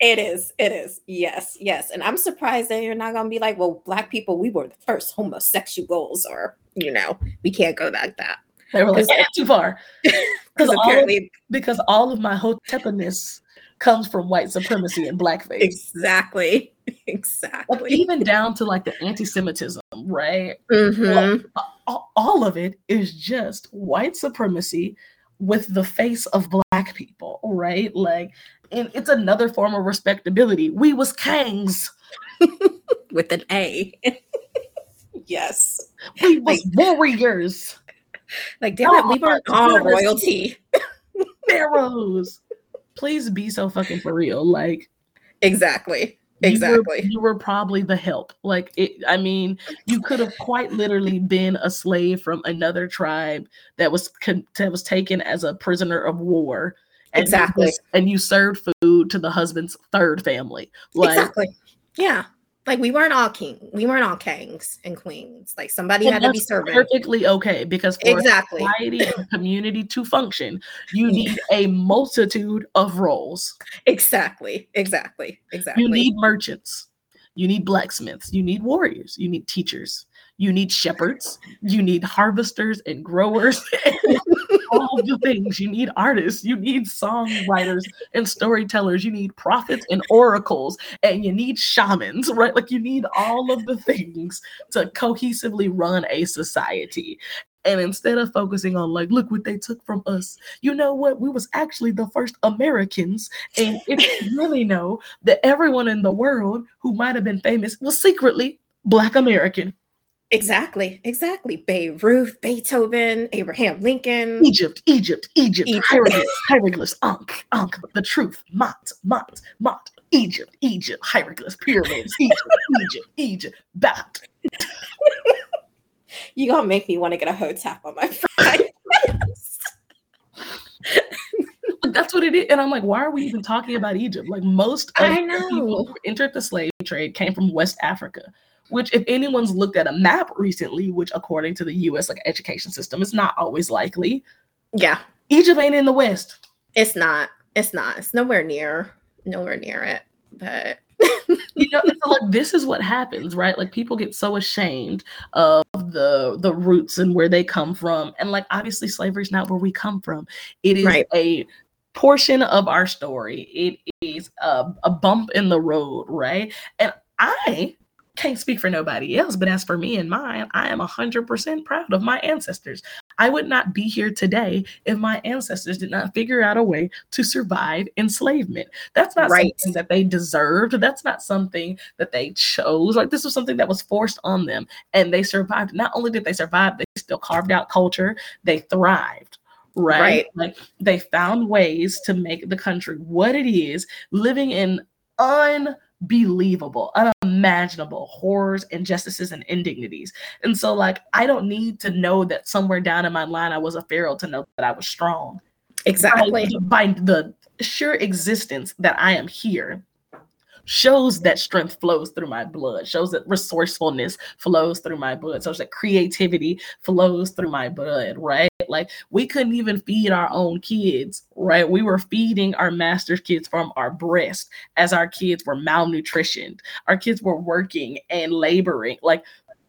It is. It is. Yes. Yes. And I'm surprised that you're not going to be like, well, black people, we were the first homosexuals, or, you know, we can't go like that. They were like, yeah, too far. Because apparently, because all of my hotepiness comes from white supremacy and blackface. Exactly. Exactly. Like even down to like the anti-Semitism, right? Mm-hmm. All, all of it is just white supremacy with the face of black people, right? Like, and it's another form of respectability. We was kings with an A. yes. We was like, warriors. Like, damn it, we weren't all royalty. Pharaohs. Please be so fucking for real. Like, exactly exactly you were, you were, probably the help. Like it i mean you could have quite literally been a slave from another tribe that was that was taken as a prisoner of war and exactly. you, and you served food to the husband's third family. Like exactly. Yeah like we weren't all king we weren't all kings and queens. Like somebody had to be served perfectly okay because for exactly. society and community to function you need a multitude of roles. Exactly exactly exactly. you need merchants. You need blacksmiths, you need warriors, you need teachers, you need shepherds, you need harvesters and growers, all the things. You need artists, you need songwriters and storytellers, you need prophets and oracles, and you need shamans, right? Like you need all of the things to cohesively run a society. And instead of focusing on like, look what they took from us, you know what? We was actually the first Americans. And if you really know that everyone in the world who might have been famous was secretly Black American. Exactly, exactly. Beirut, Beethoven, Abraham Lincoln, Egypt, Egypt, Egypt, Egypt. hieroglyphs, hieroglyphs, Ankh, Ankh, the truth, Mot, Mot, Mot, Egypt, Egypt, hieroglyphs, pyramids, Egypt, Egypt, Egypt, Bat. you gonna make me want to get a hoe hotep on my fries. That's what it is. And I'm like, why are we even talking about Egypt? Like most of I know. people who entered the slave trade came from West Africa which if anyone's looked at a map recently, which according to the US like education system is not always likely. Yeah. Egypt ain't in the West. It's not. It's not. It's nowhere near nowhere near it. But you know, so like this is what happens, right? Like people get so ashamed of the the roots and where they come from. And like obviously slavery is not where we come from. It is right. a portion of our story. It is a, a bump in the road, right? And I can't speak for nobody else, but as for me and mine, I am 100% proud of my ancestors. I would not be here today if my ancestors did not figure out a way to survive enslavement. That's not right. something that they deserved. That's not something that they chose. Like this was something that was forced on them and they survived. Not only did they survive, they still carved out culture, they thrived. Right? right. Like they found ways to make the country what it is, living in un believable, unimaginable horrors, injustices, and indignities. And so, like, I don't need to know that somewhere down in my line I was a pharaoh to know that I was strong. Exactly. By, by the sheer existence that I am here shows that strength flows through my blood, shows that resourcefulness flows through my blood, shows that creativity flows through my blood, right? Like we couldn't even feed our own kids, right? We were feeding our master's kids from our breast as our kids were malnutritioned. Our kids were working and laboring. Like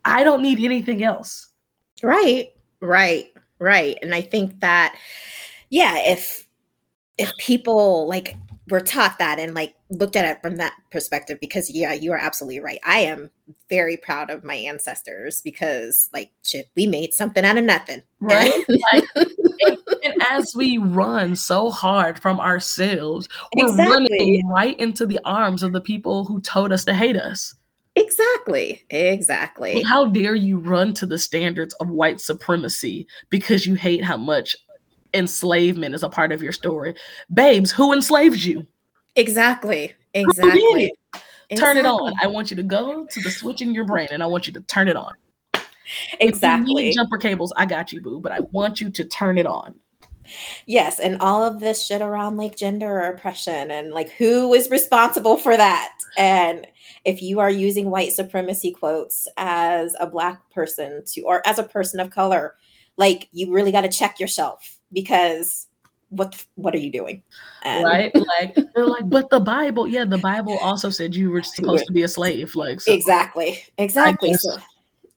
I don't need anything else. Right, right, right. And I think that, yeah, if if people like were taught that and like looked at it from that perspective because yeah you are absolutely right i am very proud of my ancestors because like shit we made something out of nothing right like, and, and, as we run so hard from ourselves we're exactly. running right into the arms of the people who told us to hate us Exactly. Exactly. How dare you run to the standards of white supremacy because you hate how much enslavement is a part of your story. Babes, who enslaves you? Exactly. Exactly. Turn it on. I want you to go to the switch in your brain and I want you to turn it on. Exactly. jumper cables, I got you, boo, but I want you to turn it on. Yes, and all of this shit around like gender oppression and like who is responsible for that. And if you are using white supremacy quotes as a black person to or as a person of color, like you really got to check yourself because what what are you doing? Right like they're like but the bible yeah the bible also said you were supposed to be a slave like so. exactly exactly so,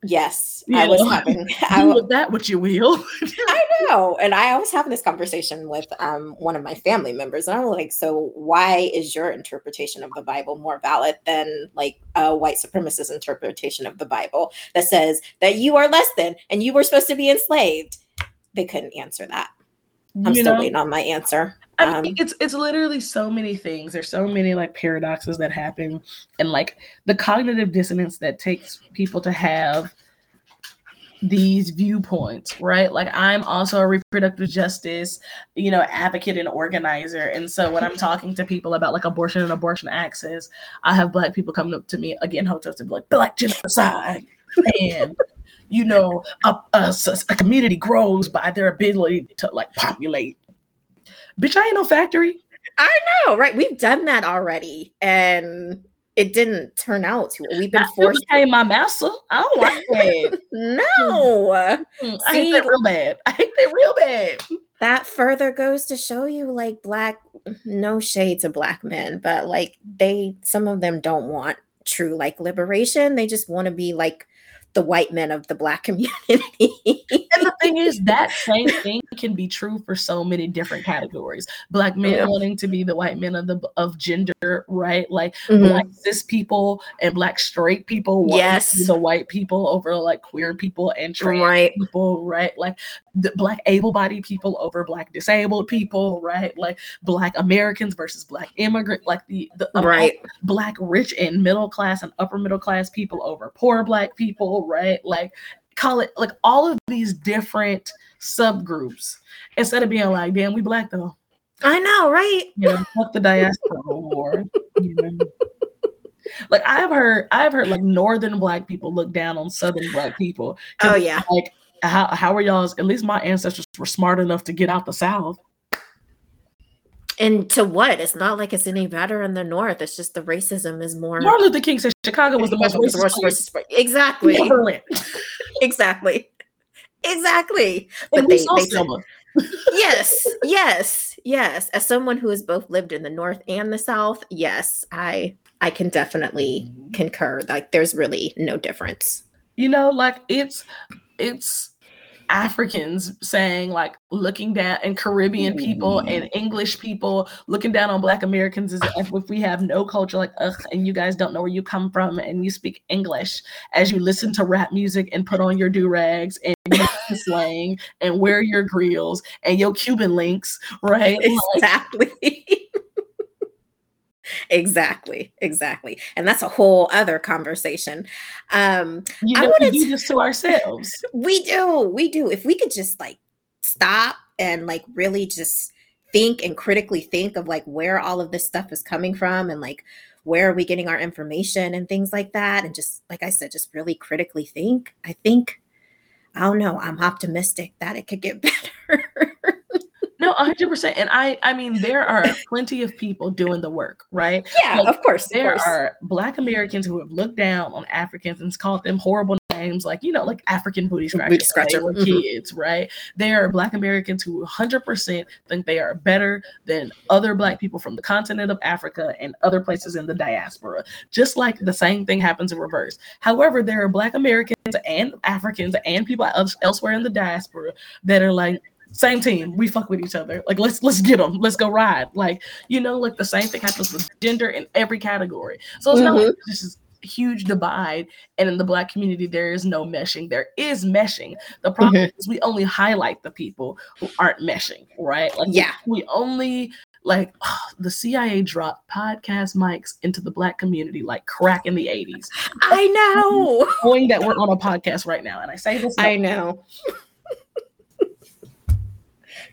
yes i was having I was that what you will. I know and i was having this conversation with um one of my family members and i'm like so why is your interpretation of the bible more valid than like a white supremacist interpretation of the bible that says that you are less than and you were supposed to be enslaved? They couldn't answer that I'm you still know, waiting on my answer. I mean, um, it's it's literally so many things. There's so many like paradoxes that happen, and like the cognitive dissonance that takes people to have these viewpoints, right? Like I'm also a reproductive justice, you know, advocate and organizer. And so when I'm talking to people about like abortion and abortion access, I have black people coming up to me again, hoteps to be like black genocide. and you know, a, a, a community grows by their ability to like populate. Bitch, I ain't no factory. I know, right? We've done that already, and it didn't turn out to. We've been forced. Became my master. I don't like that. no, mm, I hate that real bad. I hate that real bad. That further goes to show you, like black, no shade to black men, but like they, some of them don't want true like liberation. They just want to be like the white men of the black community. and the thing is, that same thing can be true for so many different categories. Black men yeah. wanting to be the white men of the of gender, right? Like mm-hmm. black cis people and black straight people yes. the white people over like queer people and trans right. people, right? Like the black able-bodied people over black disabled people, right? Like black Americans versus black immigrant, like the, the right. black rich and middle class and upper middle class people over poor black people, right? Like call it like all of these different subgroups instead of being like, damn, we black though. I know, right? You know, fuck the diaspora war. You know? Like I've heard, I've heard like northern black people look down on southern black people. Oh yeah. Like how how are y'all's? At least my ancestors were smart enough to get out the south. And to what? It's not like it's any better in the north. It's just the racism is more. Martin Luther King said Chicago was the most racist. racist exactly. exactly. Exactly. But they, they said, yes, yes, yes. As someone who has both lived in the north and the south, yes, I I can definitely mm-hmm. concur. Like there's really no difference. You know, like it's it's Africans saying like looking down and Caribbean people hmm. and English people looking down on Black Americans ah. as if we have no culture, like ugh, and you guys don't know where you come from and you speak English as you listen to rap music and put on your do rags and slang and wear your grills and your Cuban links, right? Exactly. Like, exactly exactly. And that's a whole other conversation. Um you know, we do this to ourselves. We do we do. If we could just like stop and like really just think and critically think of like where all of this stuff is coming from and like where are we getting our information and things like that and just like i said just really critically think i think i don't know i'm optimistic that it could get better no, hundred percent. And I, I mean, there are plenty of people doing the work, right? Yeah, like, of course. There of course. are Black Americans who have looked down on Africans and called them horrible names, like you know, like African booty scratchers, scratcher. Right? Mm-hmm. kids, right? There are Black Americans who hundred percent think they are better than other Black people from the continent of Africa and other places in the diaspora. Just like the same thing happens in reverse. However, there are Black Americans and Africans and people elsewhere in the diaspora that are like same team. We fuck with each other. Like let's let's get them. Let's go ride. Like you know, like the same thing happens with gender in every category. So it's mm-hmm. not like mm-hmm. this is huge divide and in the black community there is no meshing there is meshing the problem mm-hmm. is we only highlight the people who aren't meshing right like yeah we only like oh, the cia dropped podcast mics into the black community like crack in the 80s i know knowing that we're on a podcast right now and i say this i know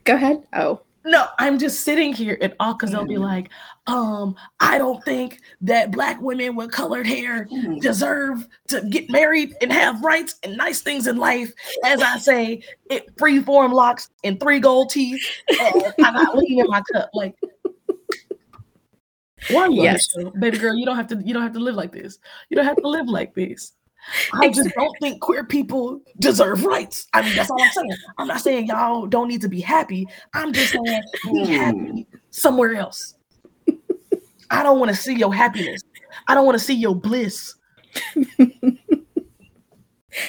Go ahead. Oh. No, I'm just sitting here and all because they'll be mm. like, um, I don't think that black women with colored hair mm. deserve to get married and have rights and nice things in life. As I say, it free form locks and three gold teeth. I got lean in my cup. Like, one yes. baby girl, you don't have to you don't have to live like this. You don't have to live like this. I just don't think queer people deserve rights. I mean, that's all I'm saying. I'm not saying y'all don't need to be happy. I'm just saying be hmm. happy somewhere else. I don't want to see your happiness. I don't want to see your bliss.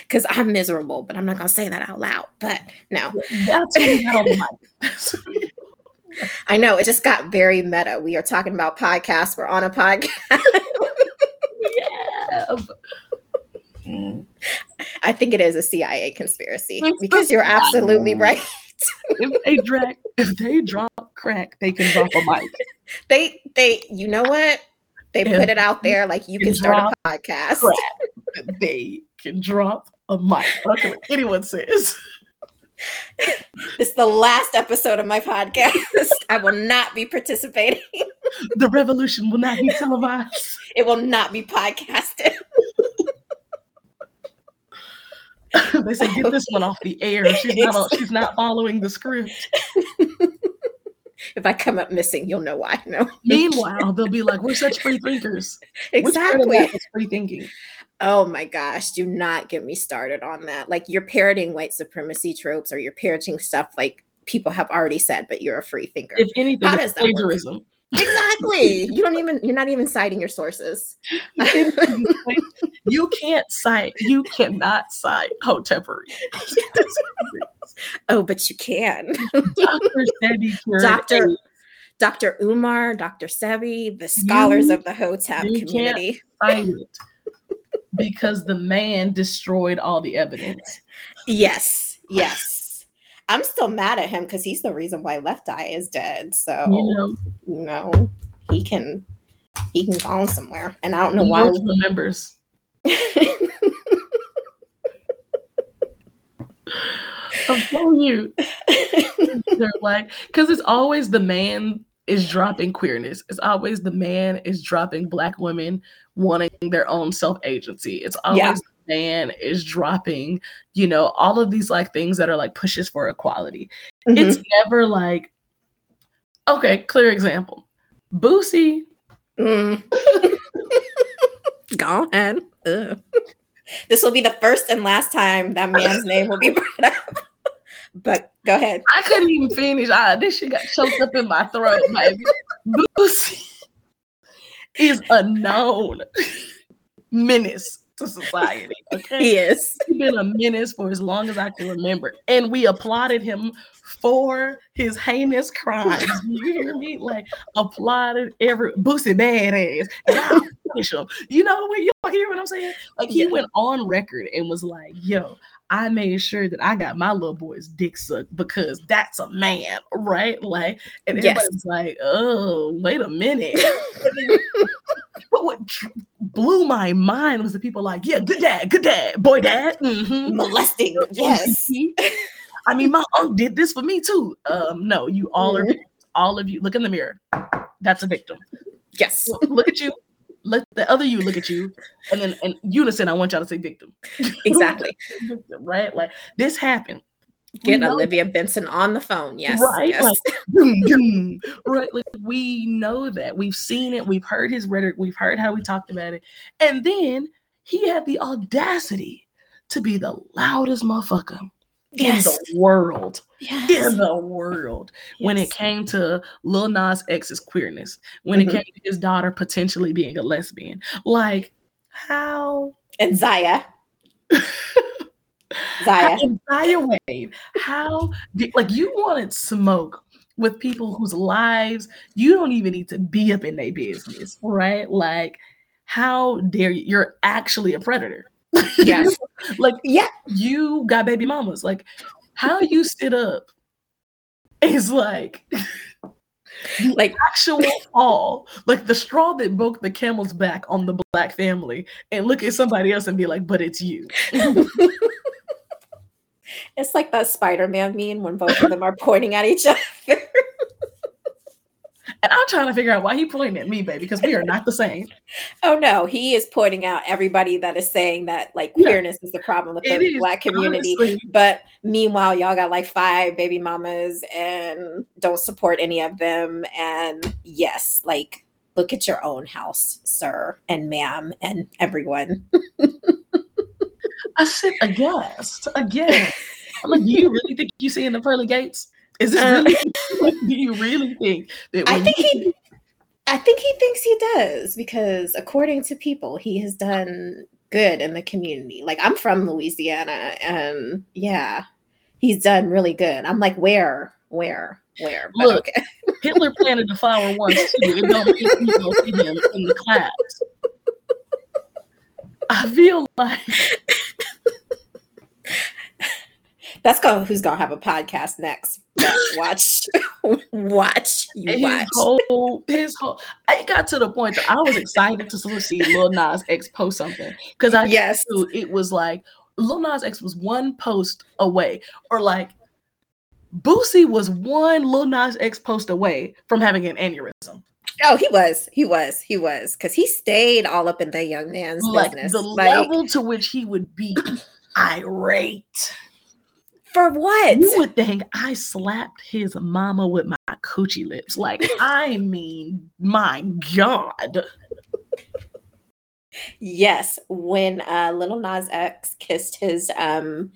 Because I'm miserable, but I'm not gonna say that out loud. But no. That's I know it just got very meta. We are talking about podcasts. We're on a podcast. yeah. Mm-hmm. I think it is a CIA conspiracy it's because you're absolutely right. if they drop, if they drop crack, they can drop a mic. they they you know what? They if put it out there like you can, can start a podcast. Crack, they can drop a mic. Okay, anyone says. It's the last episode of my podcast. I will not be participating. The revolution will not be televised. It will not be podcasted. they say get this one off the air. She's not. She's not following the script. if I come up missing, you'll know why. No. Meanwhile, they'll be like, "We're such free thinkers." Exactly. free thinking. Oh my gosh! Do not get me started on that. Like you're parroting white supremacy tropes, or you're parroting stuff like people have already said, but you're a free thinker. If anything, How does plagiarism. Work? Exactly. You don't even you're not even citing your sources. you can't cite, you cannot cite Hoteppery. oh, but you can. Dr. Sebi Dr. Dr. Umar, Dr. Sebi, the scholars you, of the Hotep community. Because the man destroyed all the evidence. Yes, yes. I'm still mad at him because he's the reason why Left Eye is dead. So you know, you know he can he can go somewhere, and I don't know he why. Remembers. I'm telling you, they're like, because it's always the man is dropping queerness. It's always the man is dropping black women wanting their own self agency. It's always yeah. Man is dropping, you know, all of these like things that are like pushes for equality. Mm-hmm. It's never like, okay, clear example. Boosie. Mm. Go ahead. Ugh. This will be the first and last time that man's name will be brought up. But go ahead. I couldn't even finish. Ah, this shit got choked up in my throat, baby. Boosie is a known menace to society. Okay. He is. He's been a menace for as long as I can remember. And we applauded him for his heinous crimes. you hear me? Like applauded every Boosie badass. You know what you hear what I'm saying? Like he yeah. went on record and was like, yo, I made sure that I got my little boy's dick sucked because that's a man, right? Like, and everybody's yes. like, oh, wait a minute. but what blew my mind was the people like, yeah, good dad, good dad, boy dad, mm-hmm. molesting, yes. I mean, my uncle did this for me too. Um, no, you all are, mm-hmm. all of you, look in the mirror. That's a victim. Yes. Look at you let the other you look at you, and then in unison, I want y'all to say victim. Exactly. victim, right? Like this happened. Get Olivia Benson on the phone. Yes. Right. Yes. Like, right. Like we know that. We've seen it. We've heard his rhetoric. We've heard how we talked about it. And then he had the audacity to be the loudest motherfucker yes. in the world. Yes. In the world. Yes. When it came to Lil Nas X's queerness, when mm-hmm. it came to his daughter potentially being a lesbian. Like, how? And Zaya. Zaya. Zaya Wade. How did, like, you wanted smoke with people whose lives you don't even need to be up in their business, right? Like, how dare you? You're actually a predator. Yes. like, yeah, you got baby mamas. Like, how you sit up is like like actual fall, like the straw that broke the camel's back on the black family, and look at somebody else and be like, but it's you. it's like that Spider-Man meme when both of them are pointing at each other. And I'm trying to figure out why he pointing at me, baby, because we are not the same. oh no, he is pointing out everybody that is saying that like queerness yeah. is the problem with the is, black community. Honestly. But meanwhile, y'all got like five baby mamas and don't support any of them. And yes, like look at your own house, sir and ma'am, and everyone. I sit aghast again. I'm like, you really think you see in the pearly gates? Is this uh, really? do you really think that? I think he. I think he thinks he does because, according to people, he has done good in the community. Like I'm from Louisiana, and yeah, he's done really good. I'm like, where, where, where? But Look, okay. Hitler planted the flower once too. It don't see him in the class. I feel like that's going who's gonna have a podcast next. Watch, watch, you his watch. Whole, his whole. I got to the point that I was excited to see Lil Nas X post something because I yes, knew it was like Lil Nas X was one post away, or like Boosie was one Lil Nas X post away from having an aneurysm. Oh, he was, he was, he was, because he stayed all up in that young man's like business. The like, level to which he would be irate. For what? You would think I slapped his mama with my coochie lips. Like, I mean, my God. yes, when uh, Little Nas X kissed his um,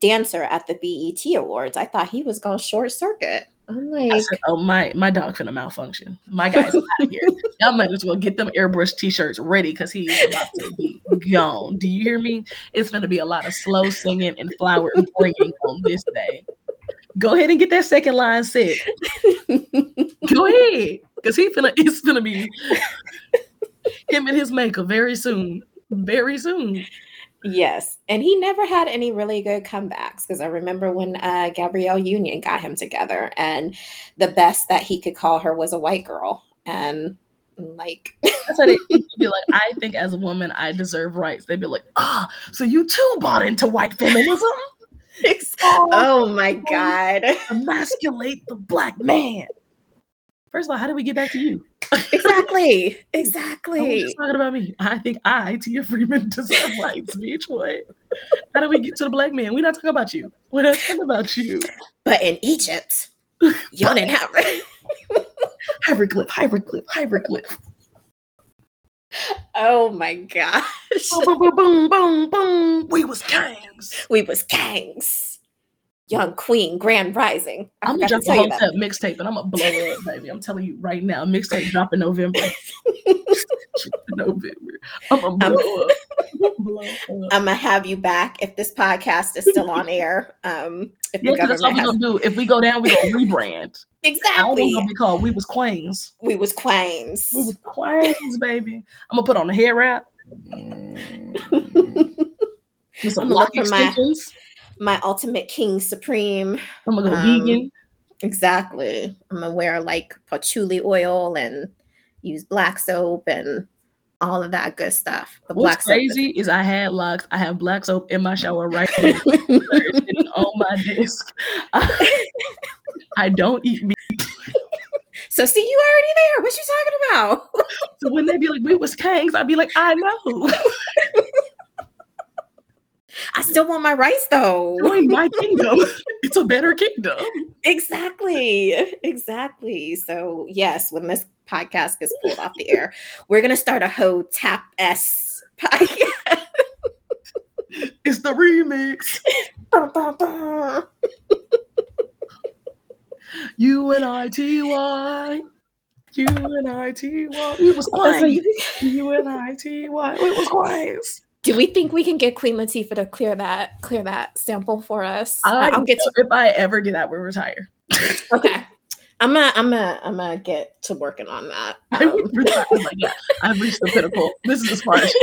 dancer at the BET Awards, I thought he was going to short circuit. I'm like, I said, oh my my dog finna malfunction. My guy's out of here. Y'all might as well get them airbrush t-shirts ready because he's about to be gone. Do you hear me? It's gonna be a lot of slow singing and flower bringing on this day. Go ahead and get that second line set. Go ahead, because he finna it's gonna be him and his maker very soon. Very soon. Yes, and he never had any really good comebacks because I remember when uh, Gabrielle Union got him together, and the best that he could call her was a white girl, and like That's how they be like, I think as a woman, I deserve rights. They'd be like, ah, so you too bought into white feminism? oh my god, Emasculate the black man. First of all, how did we get back to you? exactly, exactly. just talking about me. I think I, Tia Freeman, deserve rights, bitch. What? How do we get to the black man? We're not talking about you. We're not talking about you. But in Egypt, y'all didn't have Hieroglyph, hieroglyph, hieroglyph. Oh my gosh, boom, boom, boom, boom, boom. We was kings. we was gangs. Young Queen, Grand Rising. I I'm gonna drop a whole you that. step mixtape and I'm gonna blow it up, baby. I'm telling you right now, mixtape drop in November. November. I'm gonna I'm- blow up. blow up. I'm gonna have you back if this podcast is still on air. Um, if Yeah, that's government we're has gonna do. If we go down, we're gonna rebrand. Exactly, want to be called We Was Queens. we was queens. We was Queens, baby. I'm gonna put on a hair wrap with some lock look my- extensions. My ultimate king supreme. I'm gonna go um, vegan. Exactly. I'm gonna wear like patchouli oil and use black soap and all of that good stuff. The black What's soap crazy is I had locks. I have black soap in my shower right now. On my desk. I don't eat meat. So see, you already there. What you talking about? So when they be like, we was kings, I'd be like, I know. I still want my rice though. Join my kingdom. It's a better kingdom. Exactly. Exactly. So yes, when this podcast gets pulled off the air, we're gonna start a whole tap S podcast. It's the remix. U N I T Y. U N I T Y. It was quiet. U N I T Y. It was quiet. Do we think we can get Queen Latifah to clear that clear that sample for us? I, I'll get to if I ever do that, we'll retire. okay. I'm gonna I'm gonna I'm gonna get to working on that. I Um, would retire. Like, yeah, I've reached the pinnacle. This is as far as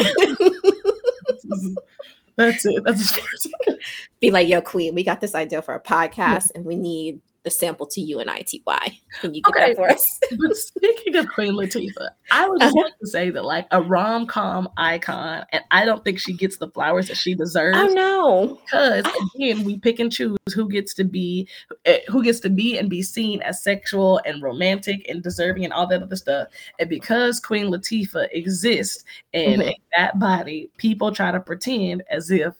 that's it. That's as far as be like, yo, Queen, we got this idea for a podcast and we need the sample to you and ITY. Can you get Okay. that for us? But speaking of Queen Latifah, I would just like to say that, like, a rom com icon, and I don't think she gets the flowers that she deserves. Oh no. because again we pick and choose who gets to be eh, who gets to be and be seen as sexual and romantic and deserving and all that other stuff and because queen latifah exists in Mhm. that body people try to pretend as if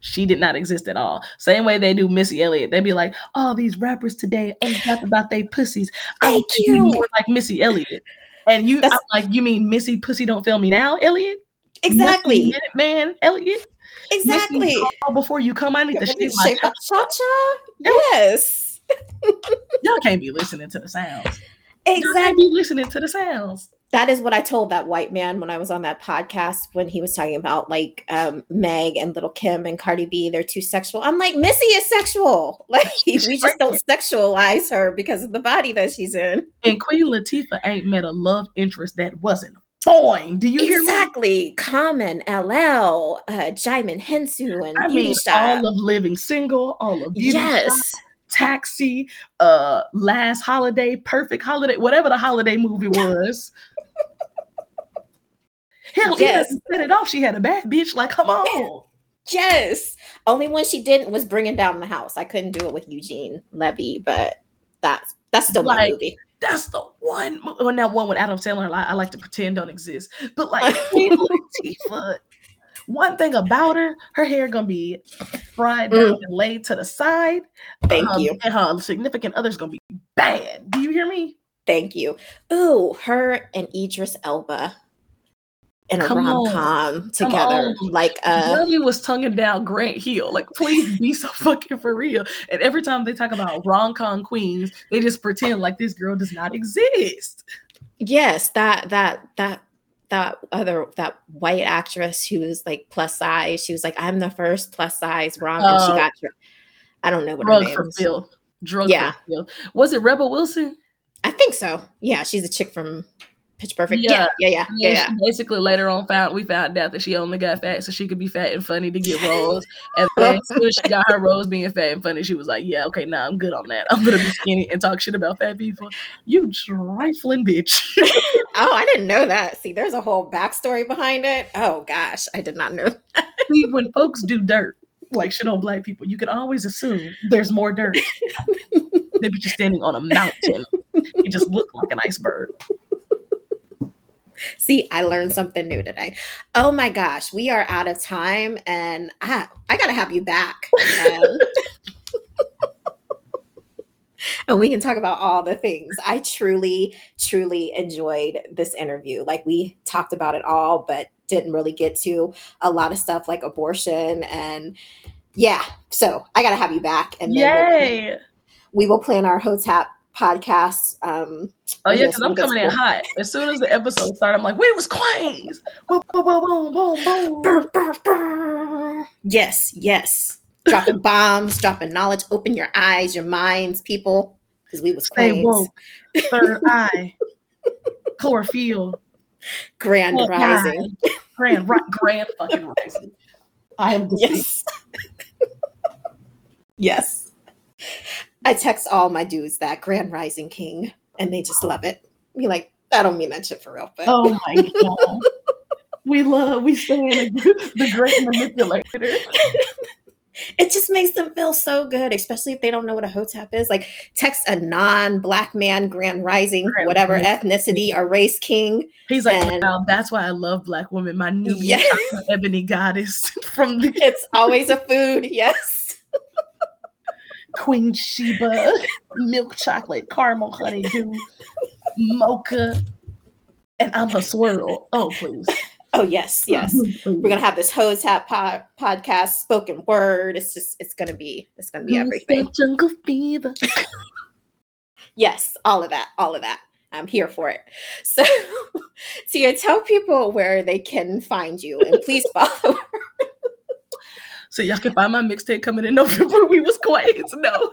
she did not exist at all. Same way they do Missy Elliott. They'd be like, "Oh, these rappers today ain't rap about they pussies." I you. more like Missy Elliott. And you, That's- I'm like, you mean Missy Pussy don't fail me now, Elliott? Exactly. man, Elliott. Exactly. Call before you come. I need to shake my up cha-cha. Yes. Y'all can't be listening to the sounds. Exactly. be listening to the sounds. That is what I told that white man when I was on that podcast when he was talking about like um, Meg and Little Kim and Cardi B. They're too sexual. I'm like, Missy is sexual. Like we just don't sexualize her because of the body that she's in. And Queen Latifah ain't met a love interest that wasn't fine. Do you hear me? Exactly. Common, LL, uh, Djimon Hounsou, and I mean, all of Living Single, all of yes. Taxi, uh, Last Holiday, Perfect Holiday, whatever the holiday movie was. Hell, Yes. yes. set it off. She had a bad bitch. Like, come on. Yes. Only one she didn't was bringing down the house. I couldn't do it with Eugene Levy, but that's that's my Like, movie. That's the one. Well, now one with Adam Sandler. I, I like to pretend don't exist. But like Queen Latifah, one thing about her, her hair gonna be fried down and laid to the side. Mm. Thank um, you. And her significant other's gonna be bad. Do you hear me? Thank you. Ooh, her and Idris Elba in a rom com together. Like uh Nelly was tonguing down Grant Hill. Like, please be so fucking for real. And every time they talk about rom com queens, they just pretend like this girl does not exist. yes, that that that that other that white actress who was like plus size. She was like, I'm the first plus size rom, and she Uh, got I don't know what her name for is. Bill. Drug Yeah. for Bill. Was it Rebel Wilson? I think so. Yeah, she's a chick from Pitch Perfect. Yeah, Yeah. yeah, yeah, yeah. Yeah, basically later on found we found out that she only got fat so she could be fat and funny to get roles. And then as she got her roles being fat and funny, she was like, Yeah, okay, now I'm good on that. I'm gonna be skinny and talk shit about fat people. You trifling bitch. Oh, I didn't know that. See, there's a whole backstory behind it. Oh gosh, I did not know. See, when folks do dirt, like shit on black people, you can always assume there's more dirt. Maybe just standing on a mountain. You just look like an iceberg. See, I learned something new today. Oh my gosh, we are out of time, and I I gotta have you back. And we can talk about all the things. I truly, truly enjoyed this interview. Like we talked about it all, but didn't really get to a lot of stuff like abortion and yeah. So I gotta have you back, and then we'll- Yay! we will plan our hotep podcast. Um, Oh yeah, because I'm that's coming in hot. As soon as the episode started, I'm like, "We was queens." Boom, boom, boom, boom, boom, boom. Brr, brr, brr. Yes, yes. Dropping bombs, dropping knowledge. Open your eyes, your minds, people, because we was Stay queens. woke. Third eye. Chlorophyll. Grand Fourth rising. eye, Grand, right, grand fucking rising. I am Yes. yes. I text all my dudes that Grand Rising King, and they just love it. Be like, I don't mean that shit for real, but Oh my god. We love, we stand the great manipulator. it just makes them feel so good, especially if they don't know what a hotep is. Like text a non-black man, grand rising, Grand whatever ethnicity or race king. He's like, And- wow, that's why I love black women. My new Yes. ebony goddess from the It's always a food, yes. Queen Sheba, milk chocolate, caramel honeydew, mocha, and I'm a swirl. Oh, please. Oh yes, yes. Oh, We're gonna have this hotep pod- podcast, spoken word. It's just, it's gonna be, it's gonna be everything. Jungle fever. Yes, all of that, all of that. I'm here for it. So, so you tell people where they can find you, and please follow. So y'all can find my mixtape coming in November. We was queens, no.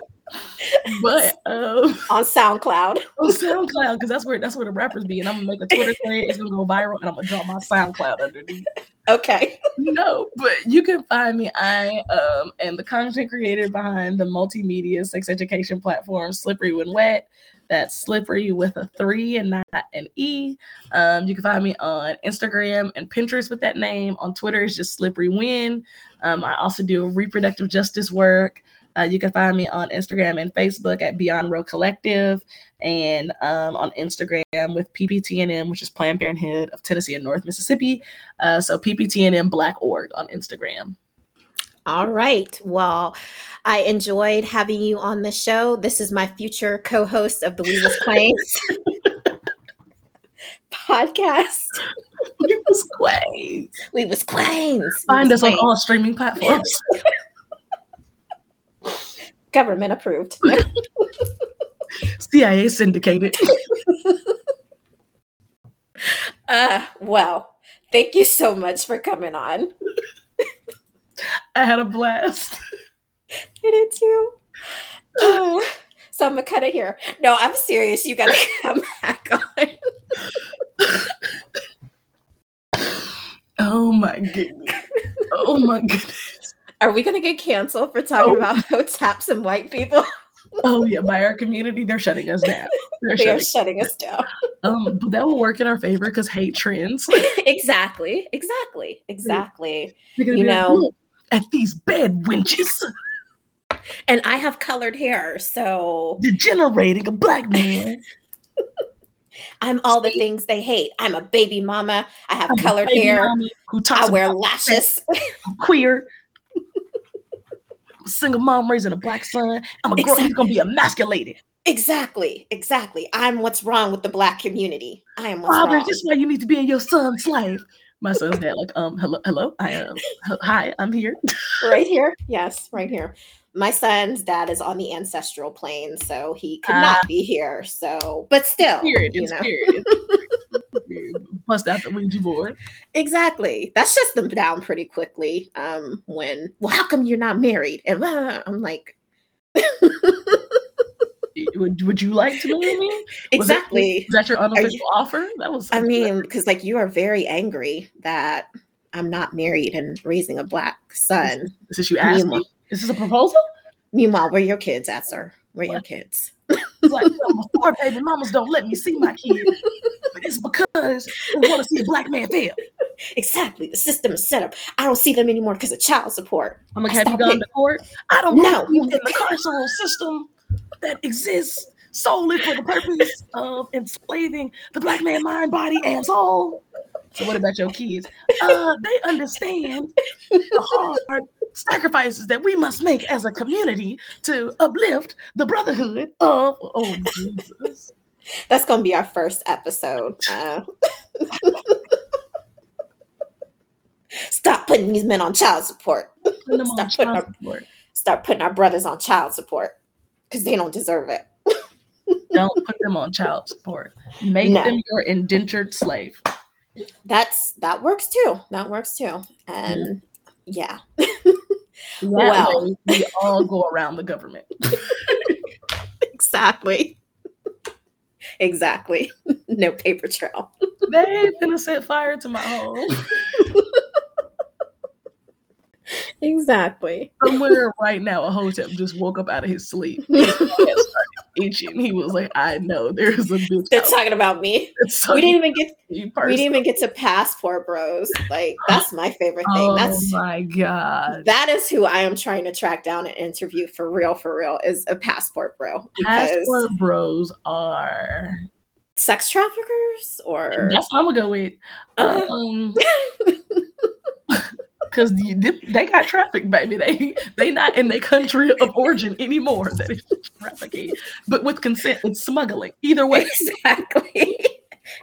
But um on SoundCloud. on SoundCloud, because that's where that's where the rappers be. And I'm gonna make a Twitter thread, it's gonna go viral, and I'm gonna drop my SoundCloud underneath. Okay. No, but you can find me. I um am the content creator behind the multimedia sex education platform Slippery When Wet. That's slippery with a three and not an E. Um, you can find me on Instagram and Pinterest with that name. On Twitter, it's just Slippery Win. Um, I also do reproductive justice work. Uh, you can find me on Instagram and Facebook at Beyond Roe Collective, and um, on Instagram with PPTNM, which is Planned Parenthood of Tennessee and North Mississippi. Uh, so PPTNM Black Org on Instagram. All right. Well, I enjoyed having you on the show. This is my future co-host of the We Was Queens podcast. It was great. We Was Queens. Find us on all streaming platforms. government approved. CIA syndicated. uh, well, thank you so much for coming on. I had a blast. I did too. Uh, so I'm gonna cut it here. No, I'm serious. You gotta come back on. Oh my goodness. Oh my goodness. Are we gonna get canceled for talking Oh. about hoteps and white people? Oh yeah, by our community, they're shutting us down. They're They are shutting. shutting us down. Um, but that will work in our favor because hate trends. exactly. Exactly. Exactly. You like, know- "Look at these bed wenches And I have colored hair, so degenerating a black man. I'm all the things they hate. I'm a baby mama. I have I'm colored hair. Who talks I wear lashes. I'm queer. I'm a single mom raising a black son. I'm a girl who's gonna be emasculated. exactly. Exactly. I'm what's wrong with the black community. I am what's Father, wrong. this is why you need to be in your son's life. My son's dad, like, um, hello, hello, I am, hi, I'm here. right here. Yes, right here. My son's dad is on the ancestral plane, so he could uh, not ah. be here. So, but still, spirit, you know. Spirit. Bust out the Ouija board. Exactly. That's just them down pretty quickly. Um, when, well, how come you're not married? And uh, I'm like, would, would you like to marry me? Exactly. Is that, your unofficial you, offer? That was. I mean, because like you are very angry that I'm not married and raising a black son. This is you asked me. Is this a proposal? Meanwhile, where are your kids at, sir? Where what? your kids? It's like, oh, poor baby mamas don't let me see my kids. But it's because they want to see a black man fail. Exactly. The system is set up. I don't see them anymore because of child support. I'm like, have you gone to court? I don't know. You In the carceral system that exists solely for the purpose of enslaving the black man mind, body, and soul. So what about your kids? Uh, they understand the hard sacrifices that we must make as a community to uplift the brotherhood of oh Jesus. That's gonna be our first episode. Uh, stop putting these men on child support. Stop putting, our, support. start putting our brothers on child support because they don't deserve it. don't put them on child support. Make no. them your indentured slave. That's that works too. That works too. And yeah. yeah. well, we all go around the government. exactly. Exactly. No paper trail. They gonna set fire to my home. Exactly. Somewhere right now, a hotep just woke up out of his sleep. itching. He was like, "I know there's a bitch." They're talking about me. we didn't even get. We didn't even get to passport bros. Like that's my favorite thing. Oh that's my god. That is who I am trying to track down and interview for real. For real, is a passport bro. Passport bros are sex traffickers, or that's what I'm gonna go with. Um, because they got traffic, baby. They they not in their country of origin anymore. That is trafficking, but with consent, it's smuggling. Either way, exactly.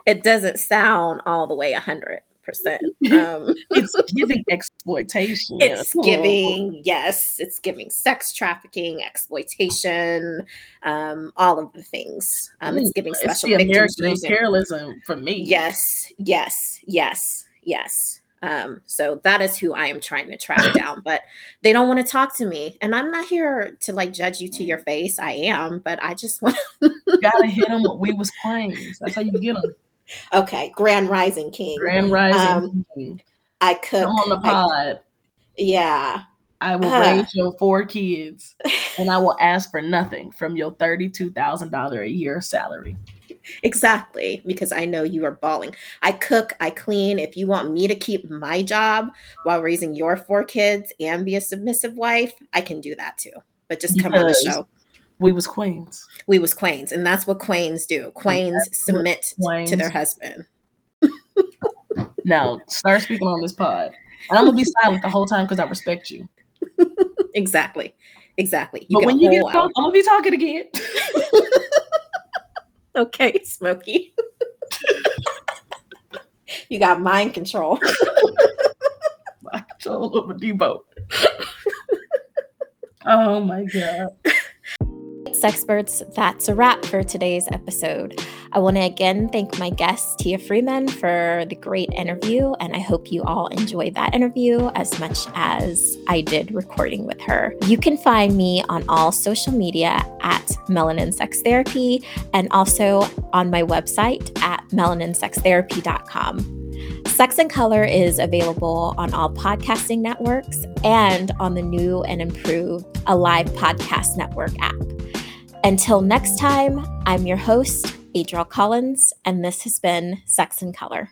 It doesn't sound all the way a hundred percent. Um, it's giving exploitation. It's giving yes, it's giving sex trafficking, exploitation, um, all of the things. Um, it's giving special it's the American imperialism for me. Yes, yes, yes, yes. Um, so that is who I am trying to track down, but they don't want to talk to me. And I'm not here to like judge you to your face. I am, but I just want you gotta hit them with we was queens. That's how you get them. Okay, Grand Rising King. Grand Rising um, King. I cook Come on the pod. I, yeah. I will uh, raise your four kids and I will ask for nothing from your $32,000 a year salary exactly because I know you are bawling. I cook, I clean. If you want me to keep my job while raising your four kids and be a submissive wife, I can do that too. But just come on the show. We was queens. We was queens, and that's what queens do. Queens submit queens. to their husband. now start speaking on this pod. And I'm gonna be silent the whole time because I respect you. exactly. Exactly. You but when you get talk, I'm gonna be talking again. Okay, Smokey. you got mind control. mind control over Debo. oh my god. Sex experts, that's a wrap for today's episode. I want to again thank my guest, Tia Freeman, for the great interview. And I hope you all enjoyed that interview as much as I did recording with her. You can find me on all social media at Melanin Sex Therapy and also on my website at melaninsextherapy.com. Sex in Color is available on all podcasting networks and on the new and improved Alive Podcast Network app. Until next time, I'm your host, Adriel Collins, and this has been Sex in Color.